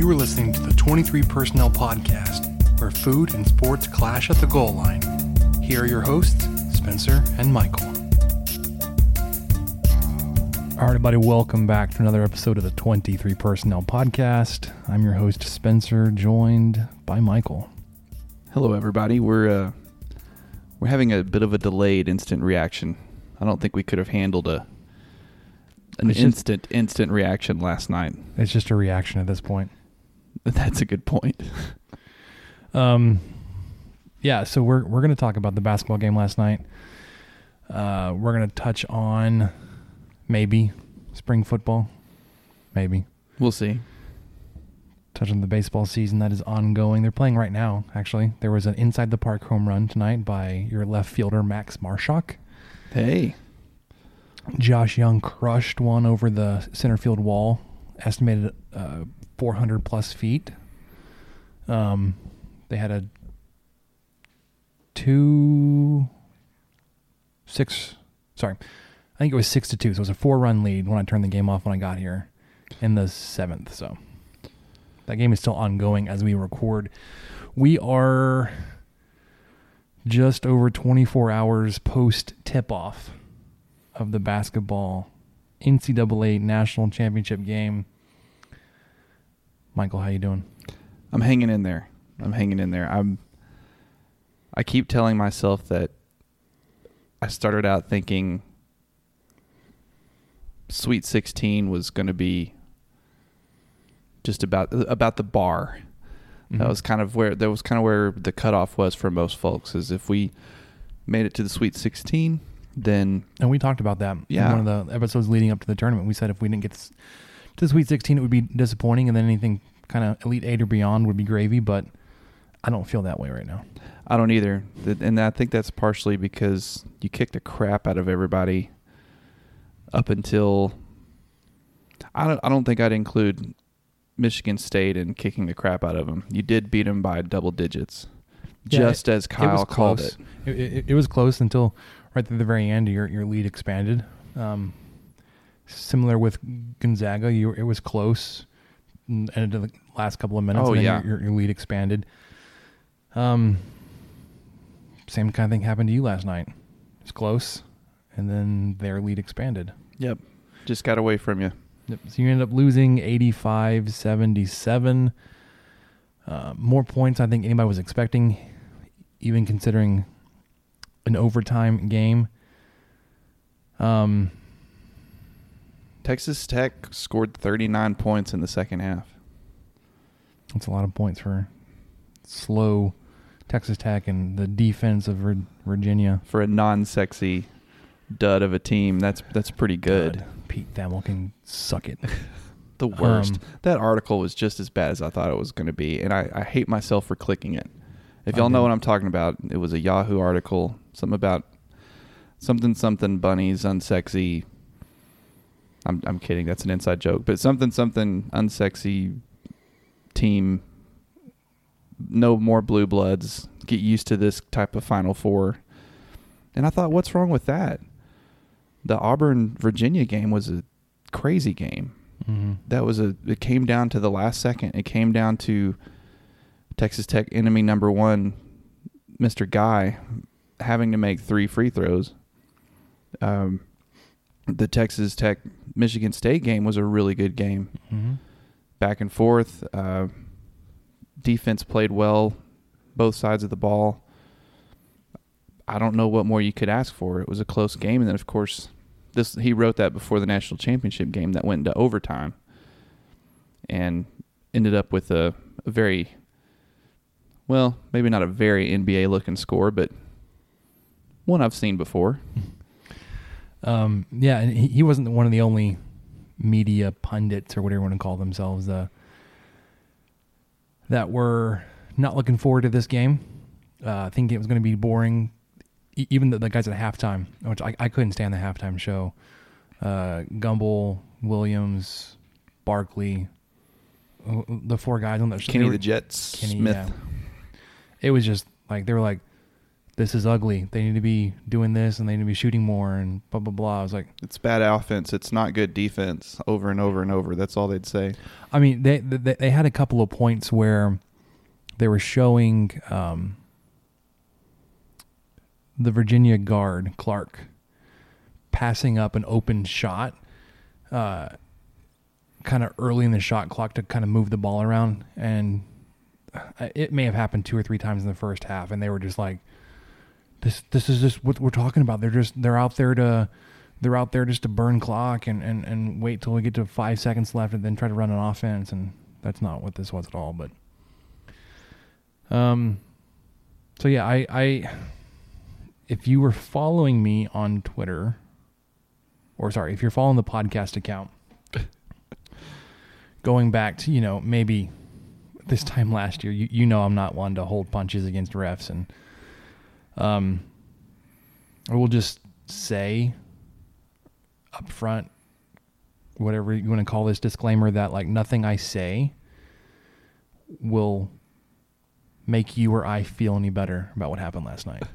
You are listening to the 23 Personnel Podcast, where food and sports clash at the goal line. Here are your hosts, Spencer and Michael. All right, everybody, welcome back to another episode of the 23 Personnel Podcast. I'm your host, Spencer, joined by Michael. Hello, everybody. We're uh, we're having a bit of a delayed instant reaction. I don't think we could have handled a an It's just- instant instant reaction last night. It's just a reaction at this point. That's a good point. Um, yeah, so we're we're gonna talk about the basketball game last night. Uh, we're gonna touch on maybe spring football, maybe We'll see. touch on the baseball season that is ongoing. They're playing right now. Actually, there was an inside the park home run tonight by your left fielder Max Marshall. Hey, Josh Jung crushed one over the center field wall, estimated uh, 400 plus feet. Um, they had a two, six, sorry, I think it was six to two. So it was a four run lead when I turned the game off when I got here in the seventh. So that game is still ongoing as we record. We are just over 24 hours post tip off of the basketball NCAA national championship game. Michael, how you doing? I'm hanging in there. I'm hanging in there. I'm. I keep telling myself that I started out thinking Sweet 16 was going to be just about about the bar. That Mhm. was kind of where that was kind of where the cutoff was for most folks. Is if we made it to the Sweet 16, then And we talked about that Yeah. in one of the episodes leading up to the tournament. We said if we didn't get to the Sweet 16, it would be disappointing, and then anything kind of Elite Eight or beyond would be gravy. But I don't feel that way right now. I don't either. And I think that's partially because you kicked the crap out of everybody up until I don't I don't think I'd include Michigan State in kicking the crap out of them. You did beat them by double digits. Yeah, just as Kyle was called close. it. It, it, it was close until right at the very end. Your your lead expanded. Um, similar with Gonzaga, you it was close. And Ended in the last couple of minutes. Oh, and then yeah. your, your, your lead expanded. Um, same kind of thing happened to you last night. It's close, and then their lead expanded. Yep. Just got away from you. Yep. So you end up losing 85 77. Uh, more points I think anybody was expecting, even considering an overtime game. Um, Texas Tech scored 39 points in the second half. that's a lot of points for slow Texas Tech and the defense of Virginia. For a non-sexy dud of a team, that's that's pretty good. God, Pete Thamel can suck it. The worst. Um, that article was just as bad as I thought it was going to be, and I, I hate myself for clicking it. If y'all know what I'm talking about, it was a Yahoo article, something about something something bunnies unsexy. I'm I'm kidding. That's an inside joke, but something something unsexy team. No more blue bloods. Get used to this type of Final Four. And I thought, what's wrong with that? The Auburn Virginia game was a crazy game hmm that was a it came down to the last second it came down to texas tech enemy number one mr guy having to make three free throws um, the texas tech michigan state game was a really good game. Hmm back and forth uh, defense played well both sides of the ball. I don't know what more you could ask for. It was a close game and then of course this he wrote that before the national championship game that went into overtime and ended up with a, a very well maybe not a very nba looking score but one i've seen before Um, yeah, and he, he wasn't one of the only media pundits or whatever you want to call themselves. Uh, that were not looking forward to this game. Uh, thinking it was going to be boring. E- even the, the guys at halftime, which I, I couldn't stand the halftime show. Uh, Gumbel, Williams, Barkley, uh, the four guys on that show. Kenny they the Jets Kenny, Smith. yeah. It was just like they were like, "This is ugly. They need to be doing this, and they need to be shooting more, and blah blah blah." I was like, It's bad offense. It's not good defense. Over and over and over. That's all they'd say. I mean, they they, they had a couple of points where they were showing um, the Virginia guard Clark passing up an open shot, uh, kind of early in the shot clock to kind of move the ball around, and uh, it may have happened two or three times in the first half, and they were just like, "This this is just what we're talking about." They're just they're out there to. They're out there just to burn clock and, and, and wait till we get to five seconds left and then try to run an offense and that's not what this was at all. But um, so yeah, I I if you were following me on Twitter, or sorry, if you're following the podcast account, going back to you know maybe this time last year, you you know I'm not one to hold punches against refs, and um, I will just say up front, whatever you want to call this disclaimer, that like nothing I say will make you or I feel any better about what happened last night.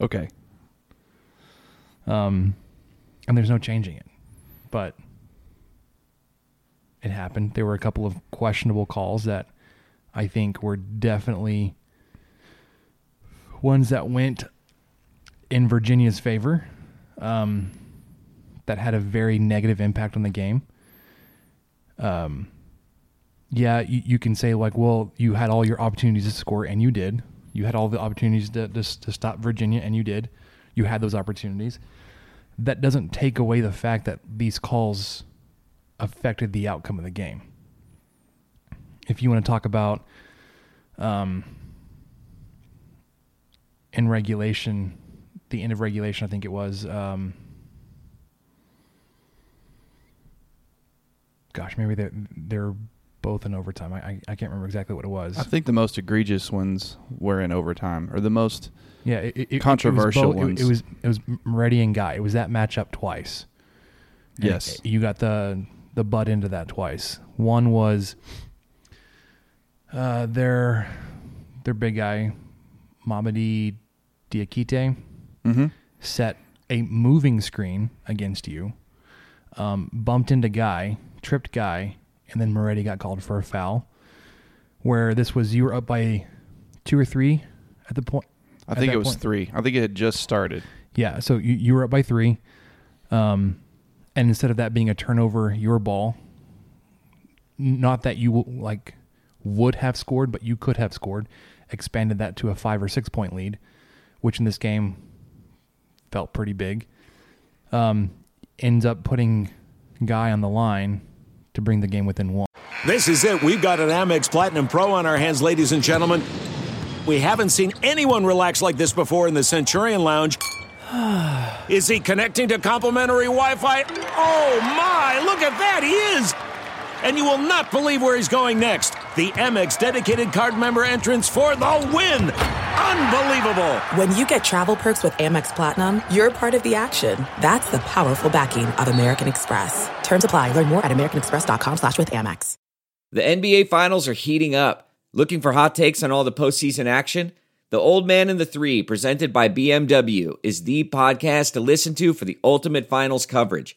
Okay. Um, and there's no changing it. But it happened. There were a couple of questionable calls that I think were definitely ones that went in Virginia's favor. Um, that had a very negative impact on the game. Um, yeah, you, you can say like, well, you had all your opportunities to score, and you did. You had all the opportunities to, to to stop Virginia, and you did. You had those opportunities. That doesn't take away the fact that these calls affected the outcome of the game. If you want to talk about, um, in regulation, the end of regulation, I think it was. Um, gosh, maybe they're they're both in overtime. I, I I can't remember exactly what it was. I think the most egregious ones were in overtime, or the most. yeah, it, it- controversial it both- ones. It, was it was Moretti and Guy. It was that matchup twice. And Yes. you got the the butt into that twice. One was uh, their their big guy, Mamadi Diakite, Mm-hmm. set a moving screen against you, um, bumped into Guy, tripped Guy, and then Moretti got called for a foul. Where this was, you were up by two or three at the point. I think it was point. three. I think it had just started. Yeah, so you, you were up by three, um, and instead of that being a turnover, your ball. Not that you like would have scored, but you could have scored. Expanded that to a five or six point lead, which in this game felt pretty big. Um, ends up putting guy on the line to bring the game within one. This is it. We've got an Amex Platinum Pro on our hands, ladies and gentlemen. We haven't seen anyone relax like this before in the Centurion Lounge. Is he connecting to complimentary Wi Fi? Oh my, look at that, he is! And you will not believe where he's going next. The Amex dedicated card member entrance for the win! Unbelievable! When you get travel perks with Amex Platinum, you're part of the action. That's the powerful backing of American Express. Terms apply. Learn more at americanexpress.com slash with Amex. The NBA Finals are heating up. Looking for hot takes on all the postseason action? The Old Man and the Three, presented by BMW, is the podcast to listen to for the ultimate finals coverage.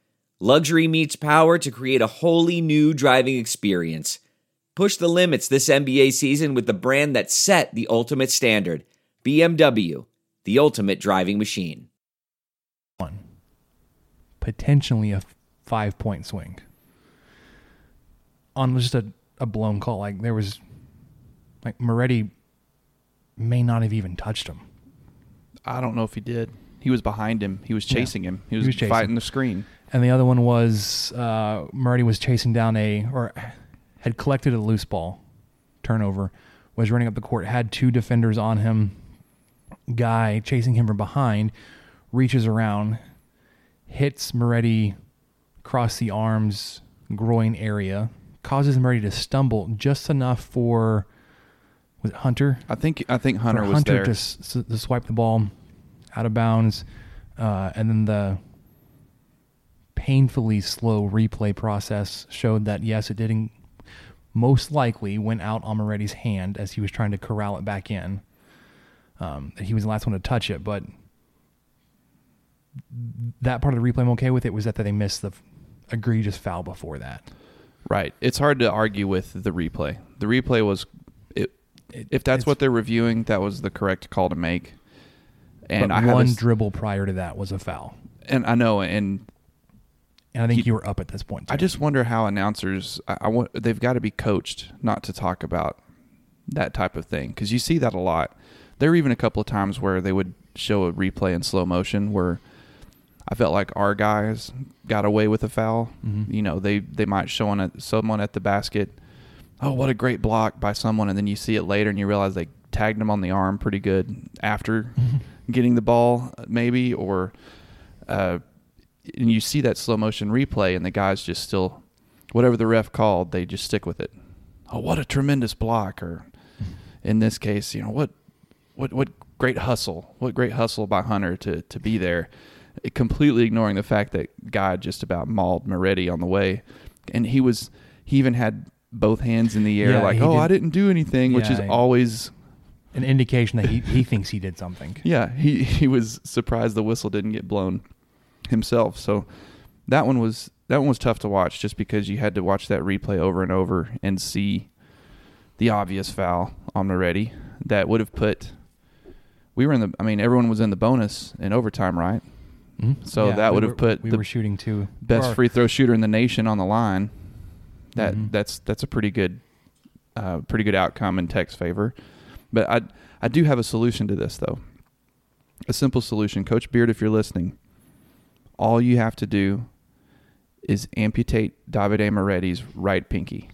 Luxury meets power to create a wholly new driving experience. Push the limits this NBA season with the brand that set the ultimate standard BMW, the ultimate driving machine. one, potentially a five point swing on just a, a blown call. Like there was, like Moretti may not have even touched him. I don't know if he did. He was behind him. He was Yeah. chasing him. He was, He was chasing. fighting the screen. And the other one was uh, Murray was chasing down a or had collected a loose ball turnover, was running up the court, had two defenders on him. Guy chasing him from behind, reaches around, hits Moretti across the arms, groin area, causes Moretti to stumble just enough for was it Hunter? I think I think Hunter for was Hunter there. to, s- to swipe the ball out of bounds, uh, and then the painfully slow replay process showed that yes, it didn't. Most likely went out on Moretti's hand as he was trying to corral it back in. Um, that he was the last one to touch it, but that part of the replay I'm okay with. It was that they missed the egregious foul before that. Right. It's hard to argue with the replay. The replay was, it, if that's what they're reviewing, that was the correct call to make. And I have one a dribble prior to that was a foul, and I know, and and I think You- you were up at this point. I just wonder how announcers. I, I want they've got to be coached not to talk about that type of thing because you see that a lot. There were even a couple of times where they would show a replay in slow motion where I felt like our guys got away with a foul. Mhm. You know, they they might show on a, someone at the basket. Oh, what a great block by someone, and then you see it later and you realize they tagged him on the arm pretty good after getting the ball, maybe, or uh, and you see that slow motion replay, and the guys just still, whatever the ref called, they just stick with it. Oh, what a tremendous block! Or in this case, you know what, what, what great hustle! What great hustle by Hunter to to be there, It- completely ignoring the fact that guy just about mauled Moretti on the way, and he was he even had both hands in the air, Yeah, like, "Oh, did- I didn't do anything," which is always an indication that he, he thinks he did something. yeah, he he was surprised the whistle didn't get blown himself. So that one was that one was tough to watch just because you had to watch that replay over and over and see the obvious foul on Moretti that would have put we were in the I mean everyone was in the bonus in overtime, right? Mhm. So that we would have put we the were shooting two Best free throw shooter in the nation on the line. That Mhm. that's that's a pretty good uh, pretty good outcome in Tech's favor. But I I do have a solution to this though. A simple solution. Coach Beard, if you're listening, all you have to do is amputate Davide Moretti's right pinky.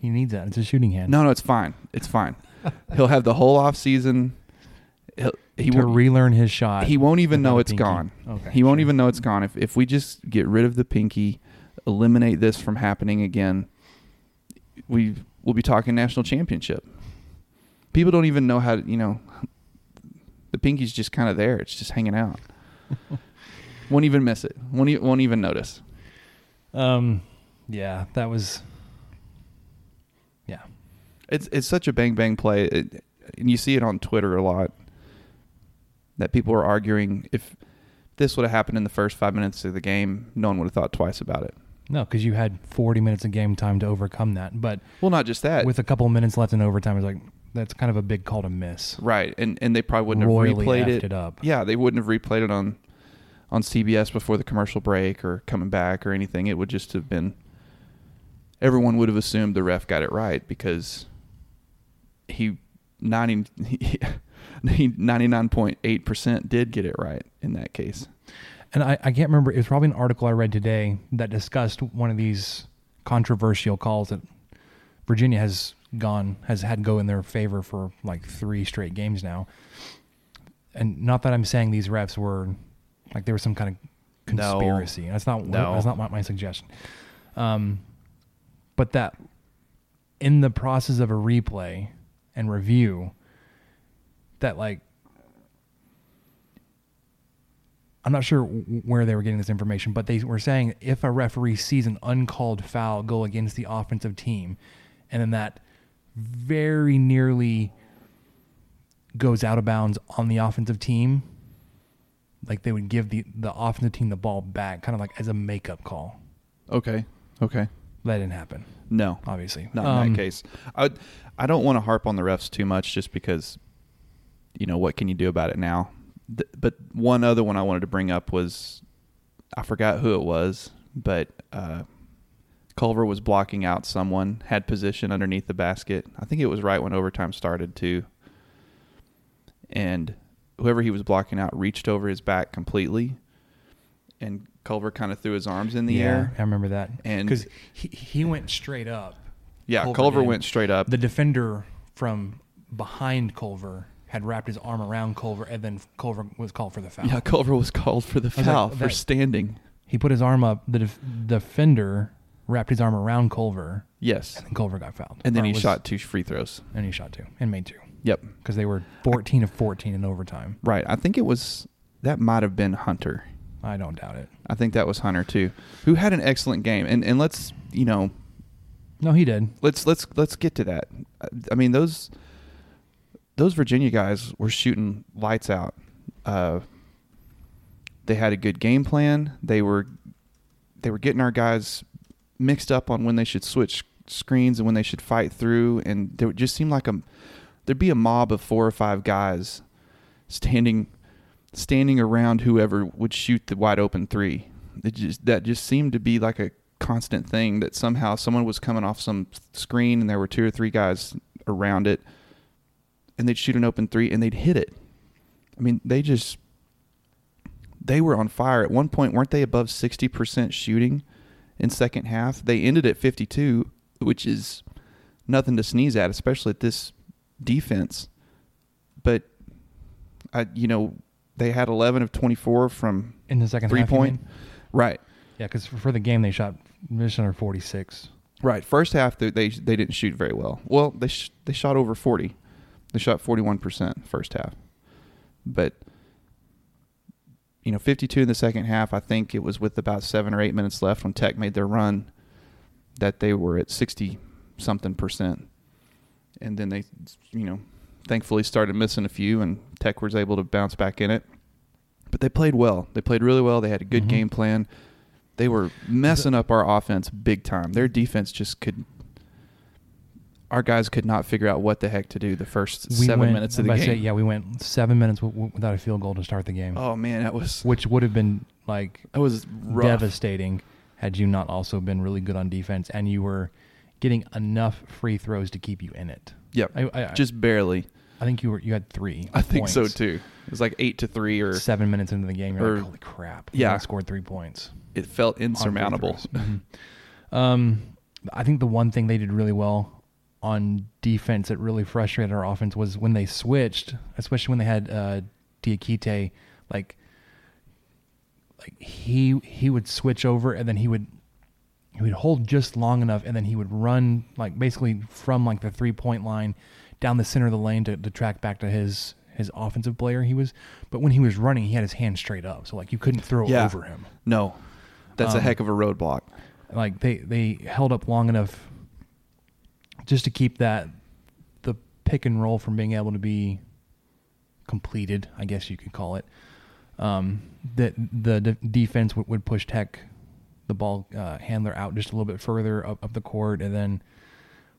He needs that. It's a shooting hand. No, no, it's fine. It's fine. He'll have the whole off season. He'll, he to won't, relearn his shot. he won't even know it's pinky. gone. Okay, he won't sure. even know it's gone. If if we just get rid of the pinky, eliminate this from happening again, we will be talking national championship. People don't even know how to, you know, the pinky's just kind of there. It's just hanging out. won't even miss it. Won't won't even notice. Um, yeah, that was. Yeah, It's it's such a bang bang play, it, and you see it on Twitter a lot. That people are arguing if this would have happened in the first five minutes of the game, no one would have thought twice about it. no, because you had 40 minutes of game time to overcome that. But Well, not just that. with a couple of minutes left in overtime, it's like that's kind of a big call to miss. right, and and they probably wouldn't Royally have replayed it. it up. Yeah, they wouldn't have replayed it on on CBS before the commercial break or coming back or anything. It would just have been. Everyone would have assumed the ref got it right because he 90 99.8% did get it right in that case. And I, I can't remember. It was probably an article I read today that discussed one of these controversial calls that Virginia has gone has had go in their favor for like three straight games now. And not that I'm saying these refs were like there was some kind of No. conspiracy. That's not No. that's not my, my suggestion. Um, but that in the process of a replay and review, that like I'm not sure w- where they were getting this information, but they were saying if a referee sees an uncalled foul go against the offensive team, and then that very nearly goes out of bounds on the offensive team, like they would give the the offensive team the ball back, kind of like as a makeup call. Okay. Okay. That didn't happen, No. obviously. Not in Um, that case. I I don't want to harp on the refs too much just because you know what can you do about it now? Th- but one other one I wanted to bring up was I forgot who it was, but uh, Culver was blocking out someone, had position underneath the basket. I think it was right when overtime started too. and whoever he was blocking out reached over his back completely, and Culver kind of threw his arms in the yeah, air. I remember that. And- because he he went straight up. Yeah, Culver Culver went straight up. The defender from behind Culver had wrapped his arm around Culver, and then Culver was called for the foul. yeah, Culver was called for the was like, foul for that- standing. He put his arm up. The def- defender wrapped his arm around Culver, Yes, and Culver got fouled. and then Or he was- shot two free throws. and he shot two and made two Yep, because they were 14 of 14 in overtime. right. I think it was that might have been Hunter. I don't doubt it. I think that was Hunter too, who had an excellent game. And and let's you know No, he did. let's let's let's get to that. I mean those those Virginia guys were shooting lights out. Uh, they had a good game plan. They were they were getting our guys mixed up on when they should switch screens and when they should fight through. And it just seemed like a there'd be a mob of four or five guys standing standing around whoever would shoot the wide open three. Just that just seemed to be like a constant thing that somehow someone was coming off some screen and there were two or three guys around it and they'd shoot an open three and they'd hit it. I mean, they just they were on fire. At one point, weren't they above 60% shooting in second half? They ended at 52, which is nothing to sneeze at, especially at this defense. But I you know, they had 11 of 24 from In the second three half, point. Right. Yeah, because for the game they shot just under 46. Right. First half they they, they didn't shoot very well. Well, they sh- they shot over 40. They shot 41% first half. But you know, 52 in the second half, I think it was with about 7 or 8 minutes left when Tech made their run that they were at 60 something percent. And then they you know, thankfully started missing a few and Tech was able to bounce back in it. But they played well. They played really well. They had a good Mhm. game plan. They were messing up our offense big time. Their defense just could. Our guys could not figure out what the heck to do the first seven went, minutes of the game. Say, yeah, we went seven minutes w- w- without a field goal to start the game, Oh man, that was which would have been like that was rough. devastating had you not also been really good on defense and you were getting enough free throws to keep you in it. Yep, I, I, just barely. I think you were you had three. I think so too. It was like eight to three, or Seven minutes into the game, you're or- like, holy crap! yeah. scored three points. it felt insurmountable. Mhm. Um, I think the one thing they did really well on defense that really frustrated our offense was when they switched, especially when they had uh, Diakite, like like he he would switch over and then he would he would hold just long enough and then he would run like basically from like the three point line down the center of the lane to, to track back to his his offensive player he was but when he was running he had his hand straight up so like you couldn't throw Yeah. over him No, that's a Um, heck of a roadblock. like they they held up long enough just to keep that the pick and roll from being able to be completed i guess you could call it um, that the de- defense would, would push tech the ball uh, handler out just a little bit further up, up the court and then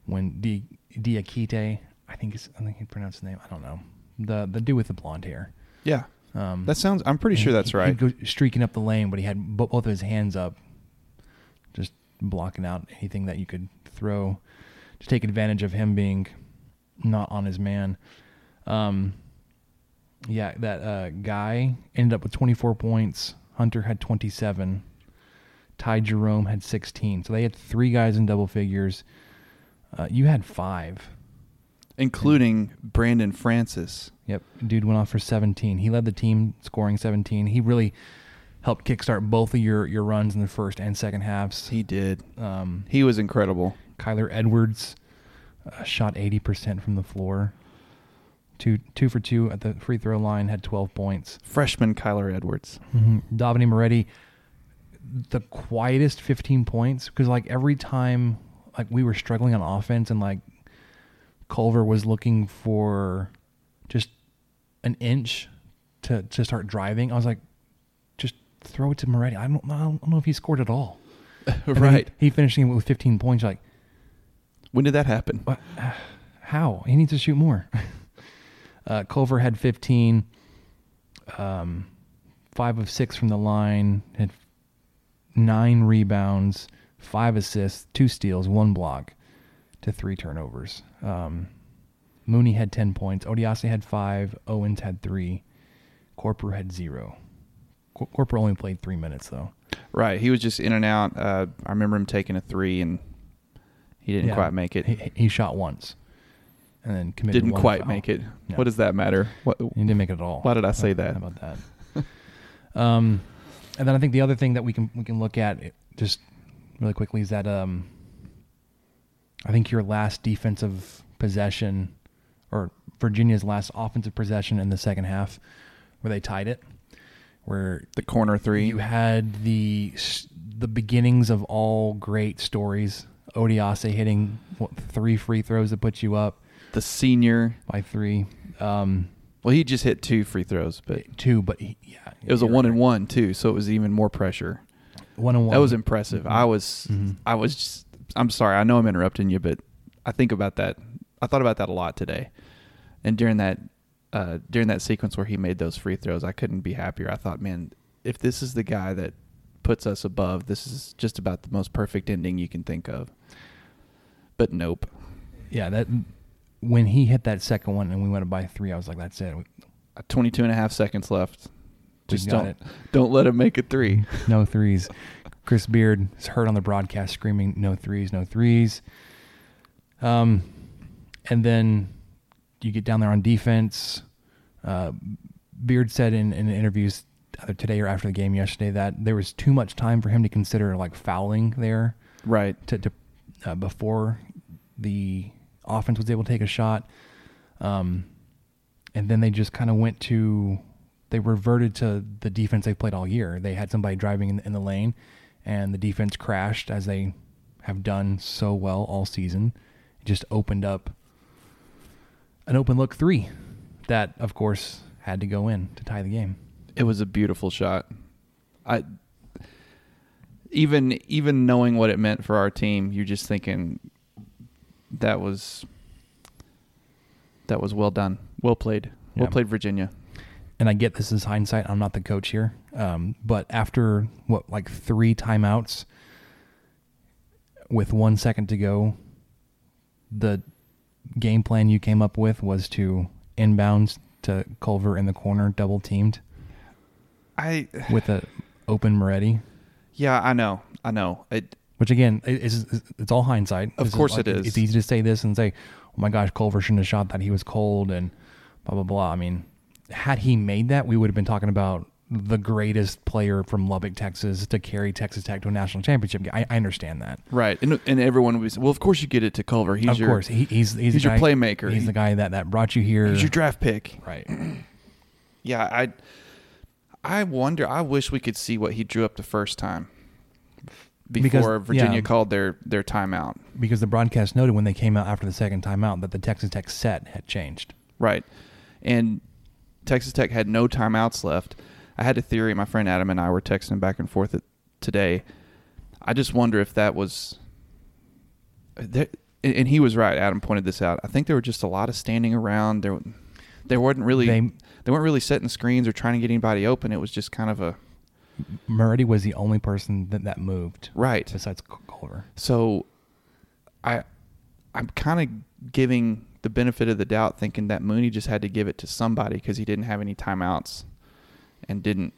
when Di- Diakite I think it's, I think he pronounced the name I don't know the the dude with the blonde hair Yeah, um, that sounds. I'm pretty sure that's he- right. He'd go streaking up the lane, but he had bo- both of his hands up, just blocking out anything that you could throw to take advantage of him being not on his man. Um, yeah, that uh, guy ended up with 24 points. Hunter had 27. Ty Jerome had 16. So they had three guys in double figures. Uh, you had five. Including Brandone Francis. Yep, dude went off for 17. He led the team scoring 17. He really helped kickstart both of your your runs in the first and second halves. He did. Um, He was incredible. Kyler Edwards uh, shot 80% from the floor. Two two for two at the free throw line, had 12 points. Freshman Kyler Edwards. Mm-hmm. Davide Moretti, the quietest 15 points because like every time like we were struggling on offense and like Culver was looking for just an inch to to start driving, I was like, just throw it to Moretti. I don't, I don't know if he scored at all. Right. He, he finishing with 15 points. Like, When did that happen? what? How? He needs to shoot more. uh, Culver had 15, um, five of six from the line, had nine rebounds, five assists, two steals, one block, to three turnovers. Um, Mooney had 10 points. Odiase had five. Owens had three. Corprew had zero. Cor- only played three minutes, though. Right. He was just in and out. Uh, I remember him taking a three and he didn't Yeah. quite make it. He, he shot once and then committed didn't quite foul. make it. No. What does that matter? What? He didn't make it at all. Why did I say How- that? How about that? um, and then I think the other thing that we can we can look at just really quickly is that um, I think your last defensive possession, or Virginia's last offensive possession in the second half, where they tied it, where The corner three. you had the the beginnings of all great stories. Odiase hitting what, three free throws that put you up the senior. by three. Um, Well, he just hit two free throws, but two, but he, yeah, it was a one and one too, so it was even more pressure. One and one. That was impressive. I was, Mhm. I was. Just, I'm sorry. I know I'm interrupting you, but I think about that. I thought about that a lot today, and during that, uh, during that sequence where he made those free throws, I couldn't be happier. I thought, man, if this is the guy that puts us above, this is just about the most perfect ending you can think of. But nope. Yeah, that when he hit that second one and we went up by three, I was like, "That's it. We- Uh, 22 and a half seconds left. Just don't it. don't let him make a three. No threes. Chris Beard is heard on the broadcast screaming, "No threes, no threes." Um, and then you get down there on defense. Uh, Beard said in, in interviews either today or after the game yesterday that there was too much time for him to consider like fouling there. Right. to, to uh, before the offense was able to take a shot. Um, and then they just kind of went to they reverted to the defense they played all year. They had somebody driving in, in the lane, and the defense crashed as they have done so well all season. It just opened up an open look three that, of course, had to go in to tie the game. It was a beautiful shot. I even even knowing what it meant for our team, you're just thinking that was that was well done, well played, well Yeah. played, Virginia. and I get this is hindsight. I'm not the coach here, um, but after what like three timeouts with one second to go, the game plan you came up with was to inbounds to Culver in the corner, double teamed I with a open Moretti. yeah, I know, I know. It Which again, it- it's it's all hindsight. Of This course like- it is. It's easy to say this and say, "Oh my gosh, Culver shouldn't have shot that. He was cold," and blah blah blah. I mean, had he made that, we would have been talking about the greatest player from Lubbock, Texas, to carry Texas Tech to a national championship. game. I, I understand that. right, and and everyone was well. Of course, you get it to Culver. He's of your course, he, he's he's, he's your guy- playmaker. He's He- the guy that that brought you here. he's your draft pick. right. Yeah, I I wonder. I wish we could see what he drew up the first time before Because, Virginia yeah. called their their timeout. Because the broadcast noted when they came out after the second timeout that the Texas Tech set had changed. Right. And Texas Tech had no timeouts left. I had a theory. My friend Adam and I were texting back and forth today. I just wonder if that was. Uh, there, and he was right. Adam pointed this out. I think there were just a lot of standing around. There, there wasn't really. They- They, weren't really setting screens or trying to get anybody open. It was just kind of a Moretti was the only person that, that moved right. besides Cul- Culver. So, I, I'm kind of giving the benefit of the doubt, thinking that Mooney just had to give it to somebody because he didn't have any timeouts, and didn't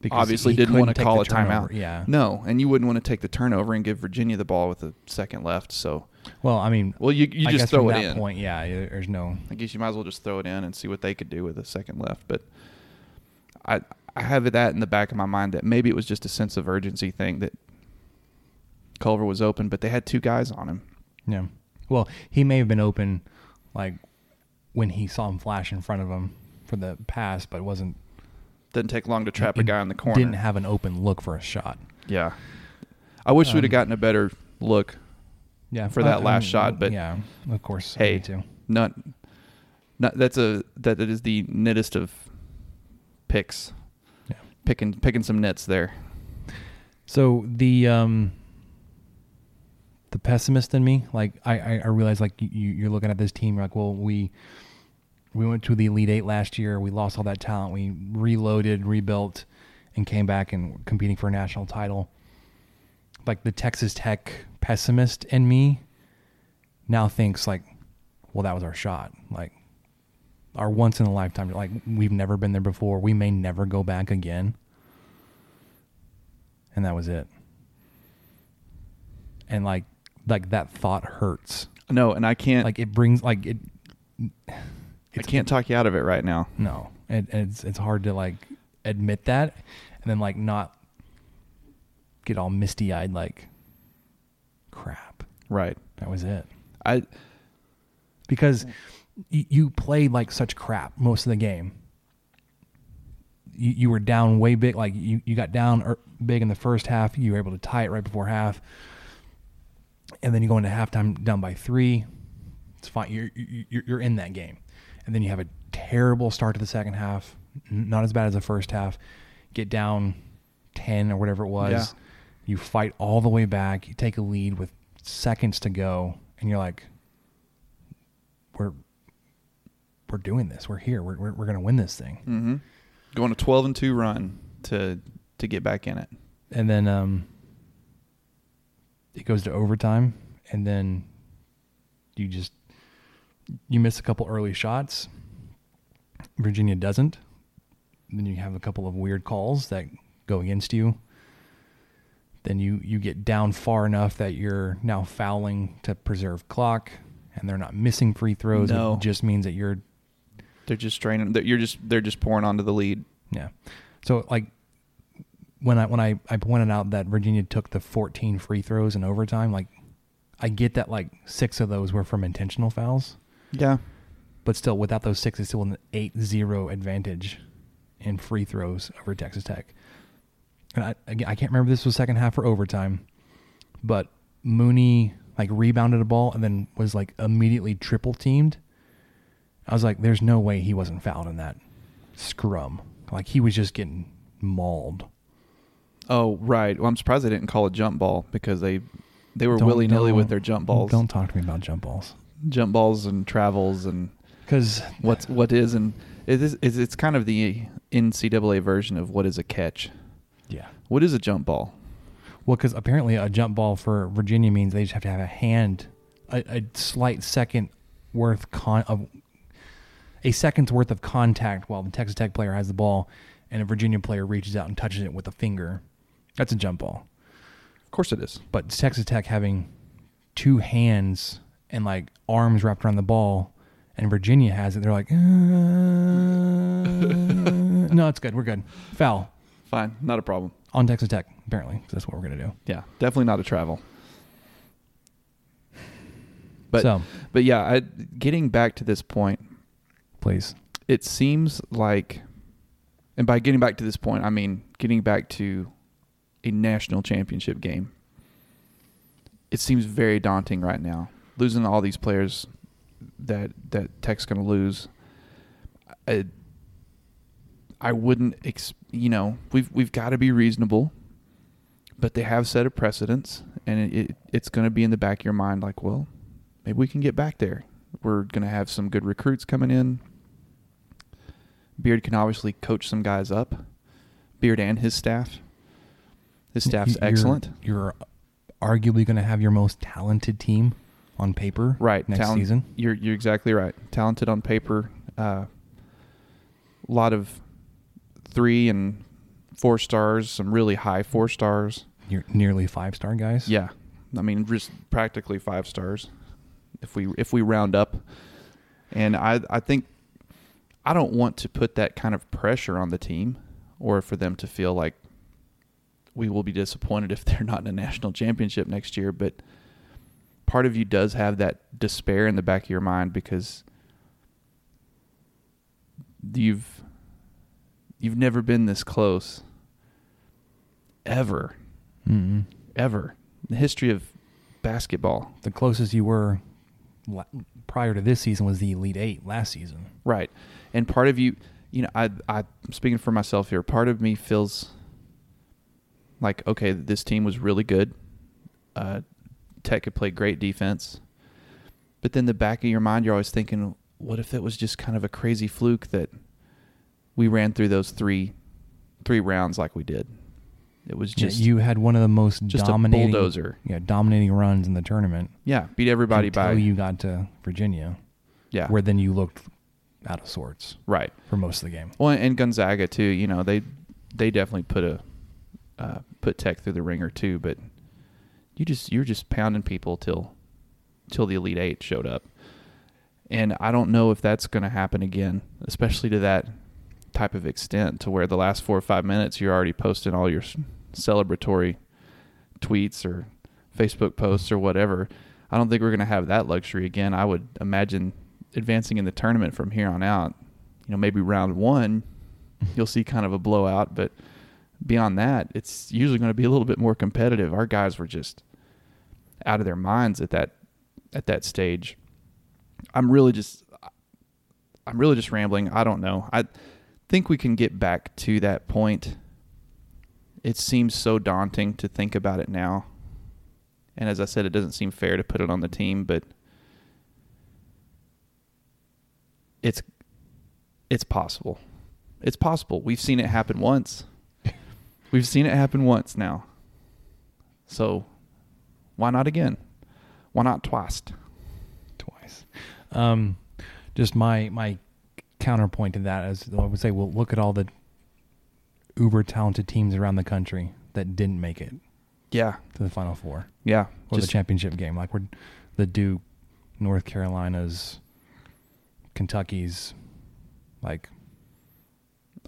Because obviously didn't want to call a timeout. Yeah. No, and you wouldn't want to take the turnover and give Virginia the ball with a second left. So, Well, I mean, well, you you I just throw it that in. point, yeah, there's no. I guess you might as well just throw it in and see what they could do with a second left. But I I have that in the back of my mind that maybe it was just a sense of urgency thing that Culver was open, but they had two guys on him. Yeah. Well, he may have been open, like when he saw him flash in front of him for the pass, but it wasn't. Didn't take long to trap a guy in the corner. Didn't have an open look for a shot. Yeah. I wish we'd Um, have gotten a better look. Yeah, For that last shot, but- yeah, of course. Hey, too. Not, not that's a that, that is the nettest of picks. Picking picking some nits there. So the um the pessimist in me, like I I, I realize like you you're looking at this team, you're like, well, we we went to the Elite Eight last year, we lost all that talent, we reloaded, rebuilt, and came back and competing for a national title. Like the Texas Tech pessimist in me now thinks like, well, that was our shot. Like our once in a lifetime. Like we've never been there before. We may never go back again. And that was it. And like like that thought hurts. No, and I can't. Like it brings like it. I can't talk you out of it right now. No, it, it's it's hard to like admit that, and then like not get all misty eyed. Like crap. Right. That was it. I because you played like such crap most of the game. You, you were down way big. Like you, you got down er, big in the first half. You were able to tie it right before half. And then you go into halftime down by three. It's fine. You're, you're, you're in that game. And then you have a terrible start to the second half. Not as bad as the first half. Get down 10 or whatever it was. Yeah. You fight all the way back. You take a lead with seconds to go. And you're like, we're we're doing this. We're here. We're we're, we're going to win this thing. mm-hmm. going a twelve and two run to to get back in it. And then um, it goes to overtime, and then you just you miss a couple early shots. Virginia doesn't. Then you have a couple of weird calls that go against you. Then you you get down far enough that you're now fouling to preserve clock, and they're not missing free throws. No. It just means that you're They're just straining. They're, you're just they're just pouring onto the lead. Yeah. So like when I when I, I pointed out that Virginia took the 14 free throws in overtime, like I get that like six of those were from intentional fouls, Yeah. but still without those six, it's still an 8-0 advantage in free throws over Texas Tech. And I again, I can't remember if this was second half or overtime, but Mooney like rebounded a ball and then was like immediately triple teamed. I was like, there's no way he wasn't fouled in that scrum. Like he was just getting mauled. Oh right. Well, I'm surprised they didn't call a jump ball because they they were willy nilly with their jump balls, Don't talk to me about jump balls. jump balls and travels and Because what's what is and it is it's it's kind of the NCAA version of what is a catch. yeah, What is a jump ball? well, because apparently a jump ball for Virginia means they just have to have a hand, a, a slight second worth con of a second's worth of contact while the Texas Tech player has the ball, and a Virginia player reaches out and touches it with a finger. That's a jump ball. Of course it is. But Texas Tech having two hands and like arms wrapped around the ball, and Virginia has it, they're like, uh, no, it's good. We're good. Foul Fine, not a problem. on Texas Tech. apparently. that's what we're gonna do. Yeah, definitely not a travel. But so, but yeah, I, getting back to this point, please, it seems like, and by getting back to this point, I mean getting back to a national championship game. It seems very daunting right now, losing all these players that that Tech's going to lose. I, I wouldn't, ex, you know, we've we've got to be reasonable, but they have set a precedence, and it, it it's going to be in the back of your mind, like, well, maybe we can get back there. We're going to have some good recruits coming in. Beard can obviously coach some guys up. Beard and his staff. His staff's You're- excellent. You're arguably going to have your most talented team on paper, Right. Next talent- season, You're you're exactly right. Talented on paper. A uh, lot of three and four stars, some really high four stars. you're nearly five star guys. Yeah. I mean just practically five stars if we if we round up. And I I think I don't want to put that kind of pressure on the team or for them to feel like we will be disappointed if they're not in a national championship next year, but part of you does have that despair in the back of your mind because you've you've never been this close ever mm ever in the history of basketball. The closest you were prior to this season was the Elite Eight last season. Right. And part of you, you know, I I'm speaking for myself here. Part of me feels like okay, this team was really good. Uh Tech could play great defense. But then the back of your mind you're always thinking, what if it was just kind of a crazy fluke that we ran through those three three rounds like we did. It was Yeah, just you had one of the most just a dominating bulldozer. Yeah, dominating runs in the tournament. yeah, beat everybody until by you got to Virginia. Yeah. Where then you looked out of sorts Right. for most of the game. Well, and Gonzaga too. You know, they they definitely put a uh, put Tech through the ringer too. But you just you're just pounding people till till the Elite Eight showed up, and I don't know if that's going to happen again, especially to that type of extent, to where the last four or five minutes you're already posting all your celebratory tweets or Facebook posts or whatever. I don't think we're going to have that luxury again. I would imagine advancing in the tournament from here on out. You know, maybe round one, you'll see kind of a blowout, but beyond that, it's usually going to be a little bit more competitive. Our guys were just out of their minds at that at that stage. I'm really just I'm really just rambling. I don't know. I think we can get back to that point. It seems so daunting to think about it now. And as I said, it doesn't seem fair to put it on the team, but it's it's possible. It's possible. We've seen it happen once. We've seen it happen once now. So why not again? Why not twice? twice. Um, just my my counterpoint to that is I would say, well, look at all the uber talented teams around the country that didn't make it Yeah. to the Final Four Yeah. or Just- the championship game. Like we're the Duke, North Carolinas, Kentucky's, like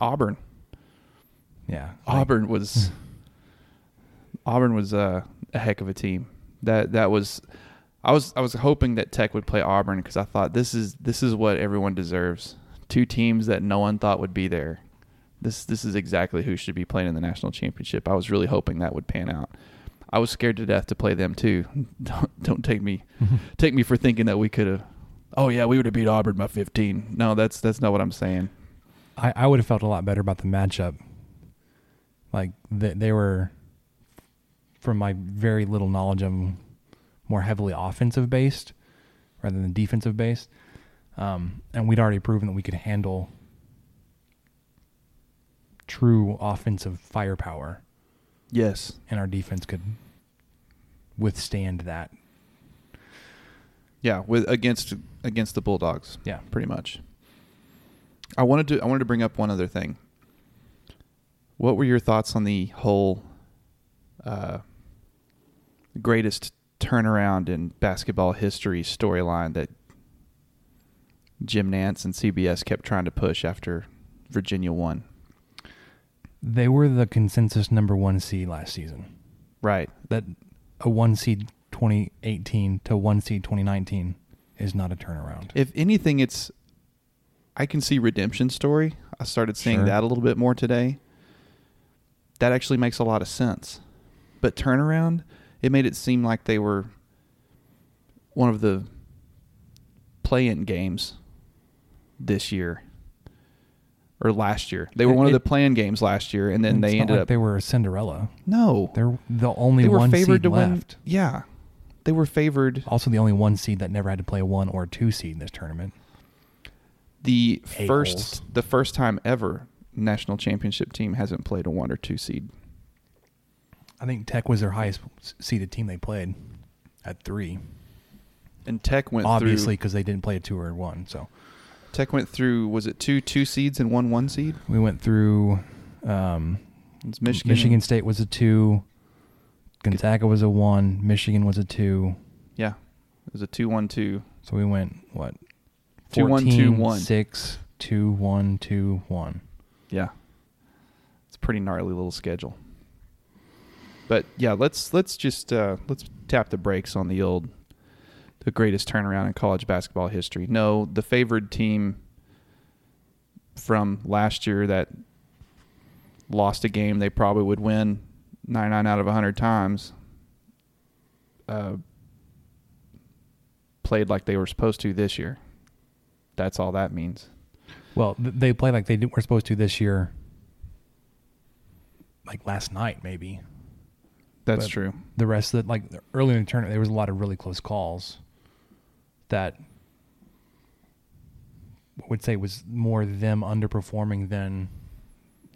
Auburn. yeah, like- Auburn was Auburn was uh, a heck of a team. That that was I was I was hoping that Tech would play Auburn because I thought this is this is what everyone deserves. Two teams that no one thought would be there. This this is exactly who should be playing in the national championship. I was really hoping that would pan out. I was scared to death to play them too. Don't don't take me take me for thinking that we could have. Oh yeah, we would have beat Auburn by 15. No, that's that's not what I'm saying. I, I would have felt a lot better about the matchup. Like they, they were, from my very little knowledge of them, more heavily offensive based rather than defensive based. Um, and we'd already proven that we could handle true offensive firepower, Yes. and our defense could withstand that. Yeah, with against against the Bulldogs. Yeah. pretty much. I wanted to I wanted to bring up one other thing. What were your thoughts on the whole uh, greatest turnaround in basketball history storyline that Jim Nantz and CBS kept trying to push after Virginia won? They were the consensus number one seed last season. Right. that a one seed 2018 to one seed 2019 is not a turnaround. If anything, it's I can see redemption story. I started seeing Sure. that a little bit more today. That actually makes a lot of sense. But turnaround, it made it seem like they were one of the play-in games this year or last year. They were It- one of the play-in games last year, and then It's they not ended like up they were a Cinderella. no. They're the only They were one favored to win. left. Yeah, they were favored. Also, the only one seed that never had to play a one or two seed in this tournament. The first, the first time ever national championship team hasn't played a one or two seed. I think Tech was their highest seeded team they played at three. And Tech went Obviously, because they didn't play a two or a one. So Tech went through. Was it two two seeds and one one seed? we went through. Um, It's Michigan. Michigan State was a two. Gonzaga was a one. Michigan was a two. Yeah, it was a two one two. So we went what? Two, one, two, 14, one. six, two, one, two, one. Yeah, it's a pretty gnarly little schedule. But yeah, let's let's just uh, let's tap the brakes on the old the greatest turnaround in college basketball history. No, the favored team from last year that lost a game they probably would win 99 out of 100 times uh, played like they were supposed to this year. That's all that means. Well, they played like they were supposed to this year. Like last night, maybe. That's But true. The rest of the, like early in the tournament, there was a lot of really close calls. That I would say was more them underperforming than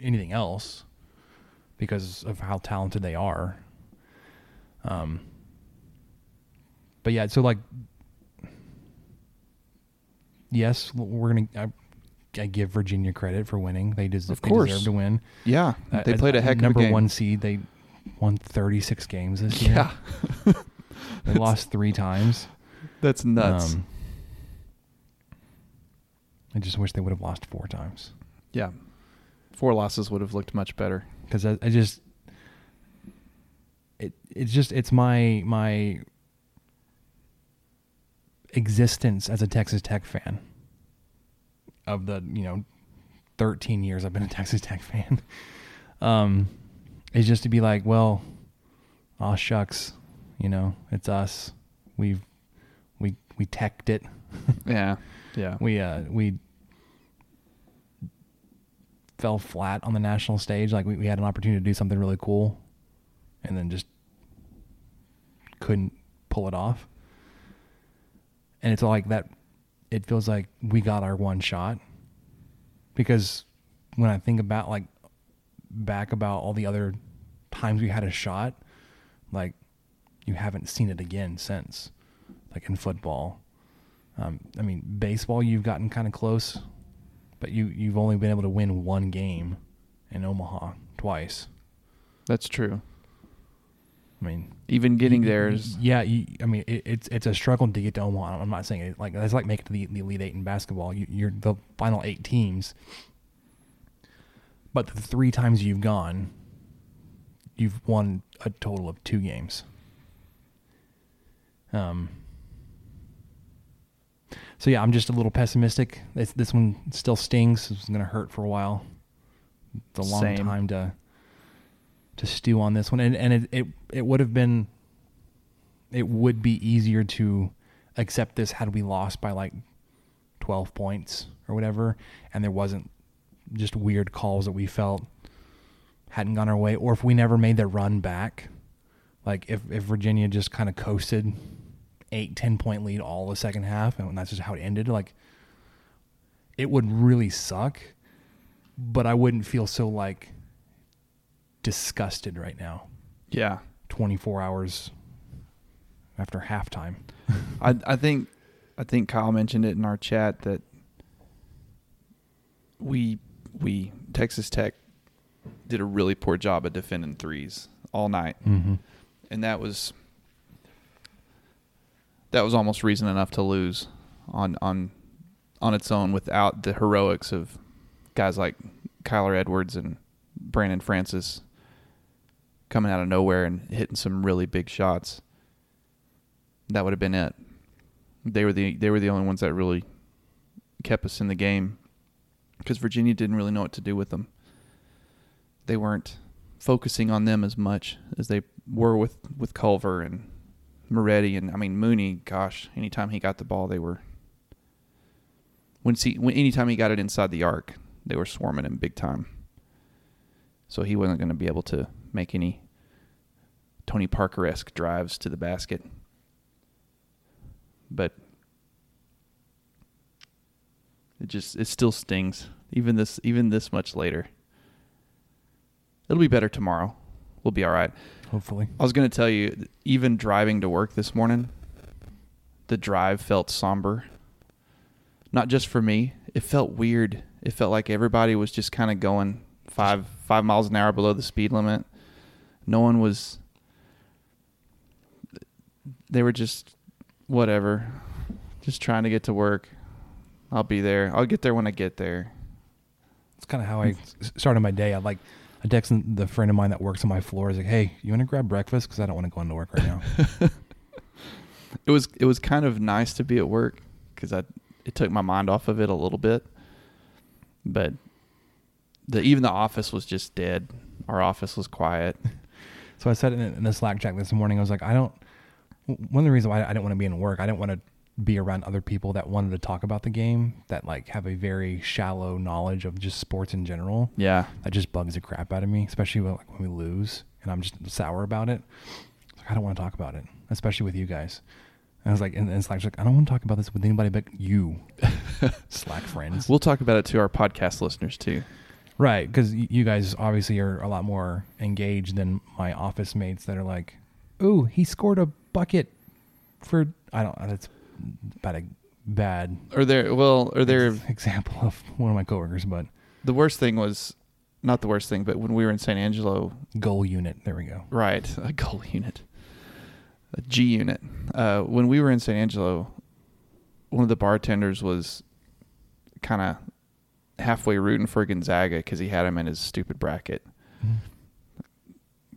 anything else, because of how talented they are. Um. But yeah, so like yes, we're gonna. I, I give Virginia credit for winning. They, des- Of they course. deserve to win. Yeah, Uh, they as played a heck of a number game. one seed. They won 36 games this year. Yeah, They lost three times. that's nuts. Um, I just wish they would have lost four times yeah, four losses would have looked much better. Because I, I just it it's just it's my my existence as a Texas Tech fan. Of the you know 13 years I've been a Texas Tech fan. Um is just to be like well aw shucks you know it's us. We've we we teched it. Yeah, yeah, we uh we fell flat on the national stage like we, we had an opportunity to do something really cool and then just couldn't pull it off. And it's like that it feels like we got our one shot because when i think about like back about all the other times we had a shot like you haven't seen it again since like in football. Um, I mean, baseball, you've gotten kind of close, but you you've only been able to win one game in Omaha twice. that's true. I mean, Even getting you- there yeah. You, I mean, it, it's it's a struggle to get to Omaha. I'm not saying it like that's like making the, the elite eight in basketball. You, you're the final eight teams, but the three times you've gone, you've won a total of two games. Um. So yeah, I'm just a little pessimistic. This this one still stings. It's gonna hurt for a while. It's a long Same. time to to stew on this one, and and it it, it would have been it would be easier to accept this had we lost by like 12 points or whatever and there wasn't just weird calls that we felt hadn't gone our way or if we never made the run back like if, if virginia just kind of coasted eight ten point lead all the second half and that's just how it ended like it would really suck but i wouldn't feel so like disgusted right now yeah. 24 hours after halftime. I I think I think Kyle mentioned it in our chat that we we Texas Tech did a really poor job of defending threes all night, Mm-hmm. and that was that was almost reason enough to lose on on on its own without the heroics of guys like Kyler Edwards and Brandone Francis coming out of nowhere and hitting some really big shots. That would have been it. They were the they were the only ones that really kept us in the game because Virginia didn't really know what to do with them. They weren't focusing on them as much as they were with with Culver and Moretti and I mean Mooney. Gosh, anytime he got the ball, they were when see when anytime he got it inside the arc, they were swarming him big time. So he wasn't going to be able to make any Tony Parker esque drives to the basket. But it just it still stings even this even this much later. It'll be better tomorrow. We'll be all right. Hopefully. I was going to tell you, even driving to work this morning, the drive felt somber. Not just for me. It felt weird. It felt like everybody was just kind of going five five miles an hour below the speed limit. No one was. They were just, whatever, just trying to get to work. I'll be there. I'll get there when I get there. It's kind of how I started my day. I like, I texted the friend of mine that works on my floor. Is like, hey, you want to grab breakfast? Because I don't want to go into work right now. it was it was kind of nice to be at work because I it took my mind off of it a little bit. But the even the office was just dead. Our office was quiet. so I said in, in the Slack chat this morning, I was like, I don't. One of the reasons why I didn't want to be in work, I didn't want to be around other people that wanted to talk about the game that like have a very shallow knowledge of just sports in general. Yeah, that just bugs the crap out of me, especially when, like, when we lose and I'm just sour about it. Like, I don't want to talk about it, especially with you guys. And I was like, and, and Slack's like, I don't want to talk about this with anybody but you, Slack friends. we'll talk about it to our podcast listeners too. right, because you guys obviously are a lot more engaged than my office mates that are like, "Ooh, he scored a bucket for I don't." That's bad bad Or there, well, or there. example of one of my coworkers, but The worst thing was, not the worst thing, but when we were in San Angelo, goal unit. There we go. right, a goal unit, a G unit. Uh, when we were in San Angelo, one of the bartenders was kind of halfway rooting for Gonzaga because he had him in his stupid bracket.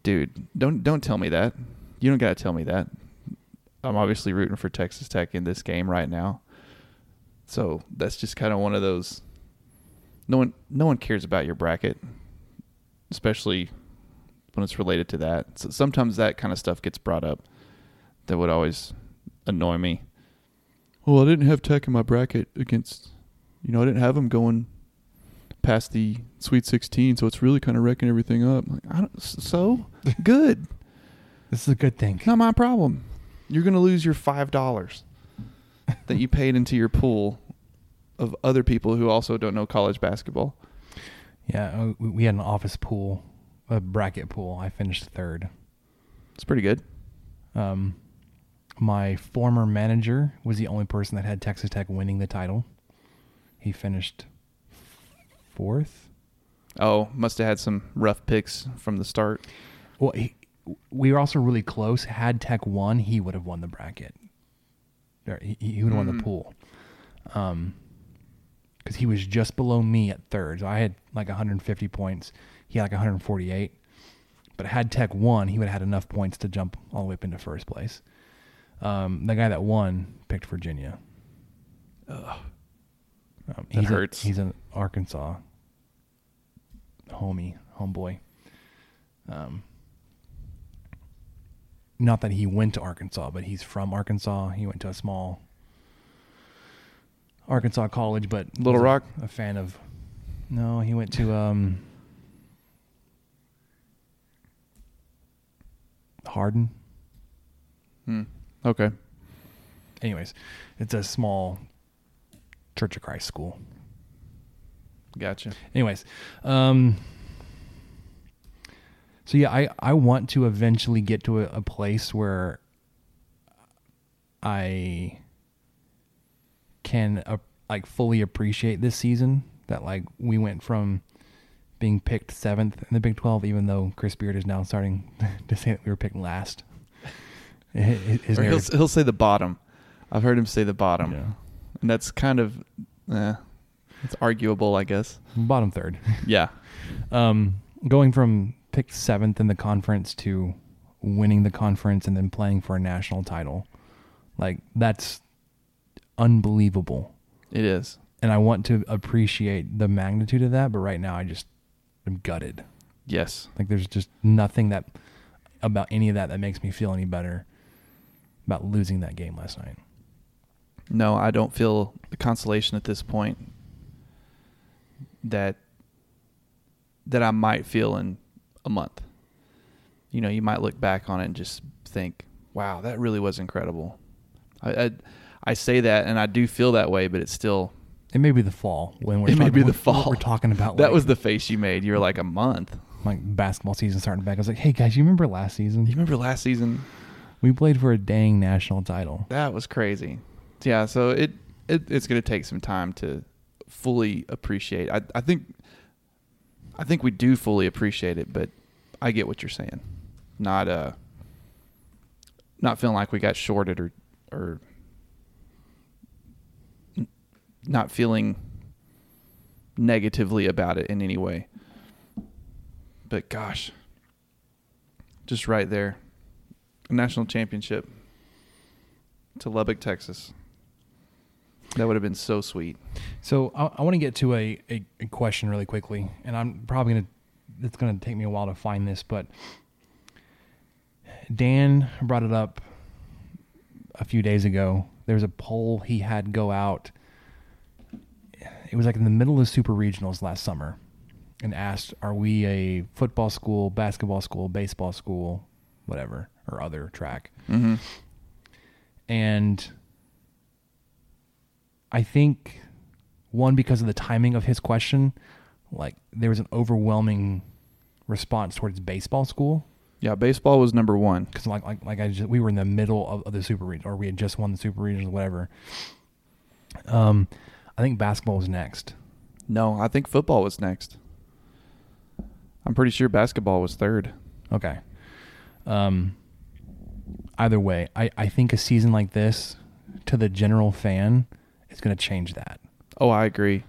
Dude, don't don't tell me that. You don't got to tell me that. I'm obviously rooting for Texas Tech in this game right now. So that's just kind of one of those. No one, no one cares about your bracket, especially when it's related to that. So sometimes that kind of stuff gets brought up. That would always annoy me. Well, I didn't have Tech in my bracket against, you know, I didn't have them going past the Sweet 16, so it's really kind of wrecking everything up. Like, I don't, so good, This is a good thing. not my problem. You're gonna lose your five dollars that you paid into your pool of other people who also don't know college basketball. Yeah, uh, we- we had an office pool, a bracket pool. I finished third. It's pretty good. Um, my former manager was the only person that had Texas Tech winning the title. He finished fourth. Oh, must have had some rough picks from the start. Well, he, we were also really close. Had Tech won, he would have won the bracket. Or He, he would have won the pool. Um, because he was just below me at third. So I had like 150 points. He had like 148. But had Tech won, he would have had enough points to jump all the way up into first place. Um, the guy that won picked Virginia. Um, That he's hurts. A, he's an Arkansas homie, homeboy. Um, not that he went to Arkansas, but he's from Arkansas. He went to a small Arkansas college, but Little was a- Rock? A, fan of. No, he went to um, Harding. Hmm. Okay. Anyways, it's a small Church of Christ school. Gotcha. Anyways, um, so yeah, I I want to eventually get to a, a place where I can uh, like fully appreciate this season. That like we went from being picked seventh in the Big Twelve, even though Chris Beard is now starting to say that we were picked last. His, his he'll, he'll say the bottom. I've heard him say the bottom, Yeah. and that's kind of, eh, it's arguable, I guess. bottom third. Yeah. um, going from picked seventh in the conference to winning the conference and then playing for a national title, like that's unbelievable. It is. And I want to appreciate the magnitude of that, but right now I just am gutted. Yes. Like there's just nothing that about any of that that makes me feel any better about losing that game last night. No, I don't feel the consolation at this point that that I might feel in a month. You know, you might look back on it and just think, "Wow, that really was incredible." I I, I say that, and I do feel that way, but it's still It may be the fall when we're It may talking, be the fall. We're talking about that like, was the face you made. You were like a month. like basketball season starting back. I was like, hey guys, you remember last season? You remember last season? We played for a dang national title. That was crazy. Yeah, so it, it it's going to take some time to fully appreciate. I I think I think we do fully appreciate it, but I get what you're saying. Not uh not feeling like we got shorted or or not feeling negatively about it in any way. But gosh, just right there. A national championship to Lubbock, Texas. That would have been so sweet. So I, I want to get to a, a, a question really quickly, and I'm probably gonna. It's gonna take me a while to find this, but Dan brought it up a few days ago. There was a poll he had go out. It was like in the middle of super regionals last summer, and asked, "Are we a football school, basketball school, baseball school, whatever, or other track?" Mm-hmm. and I think one because of the timing of his question, like there was an overwhelming response towards baseball school Yeah, baseball was number one. because like like like I just we were in the middle of, of the super region or we had just won the super region or whatever. Um, I think basketball was next. No, I think football was next. I'm pretty sure basketball was third. Okay. Um, either way, I, I think a season like this to the general fan is going to change that. Oh, I agree.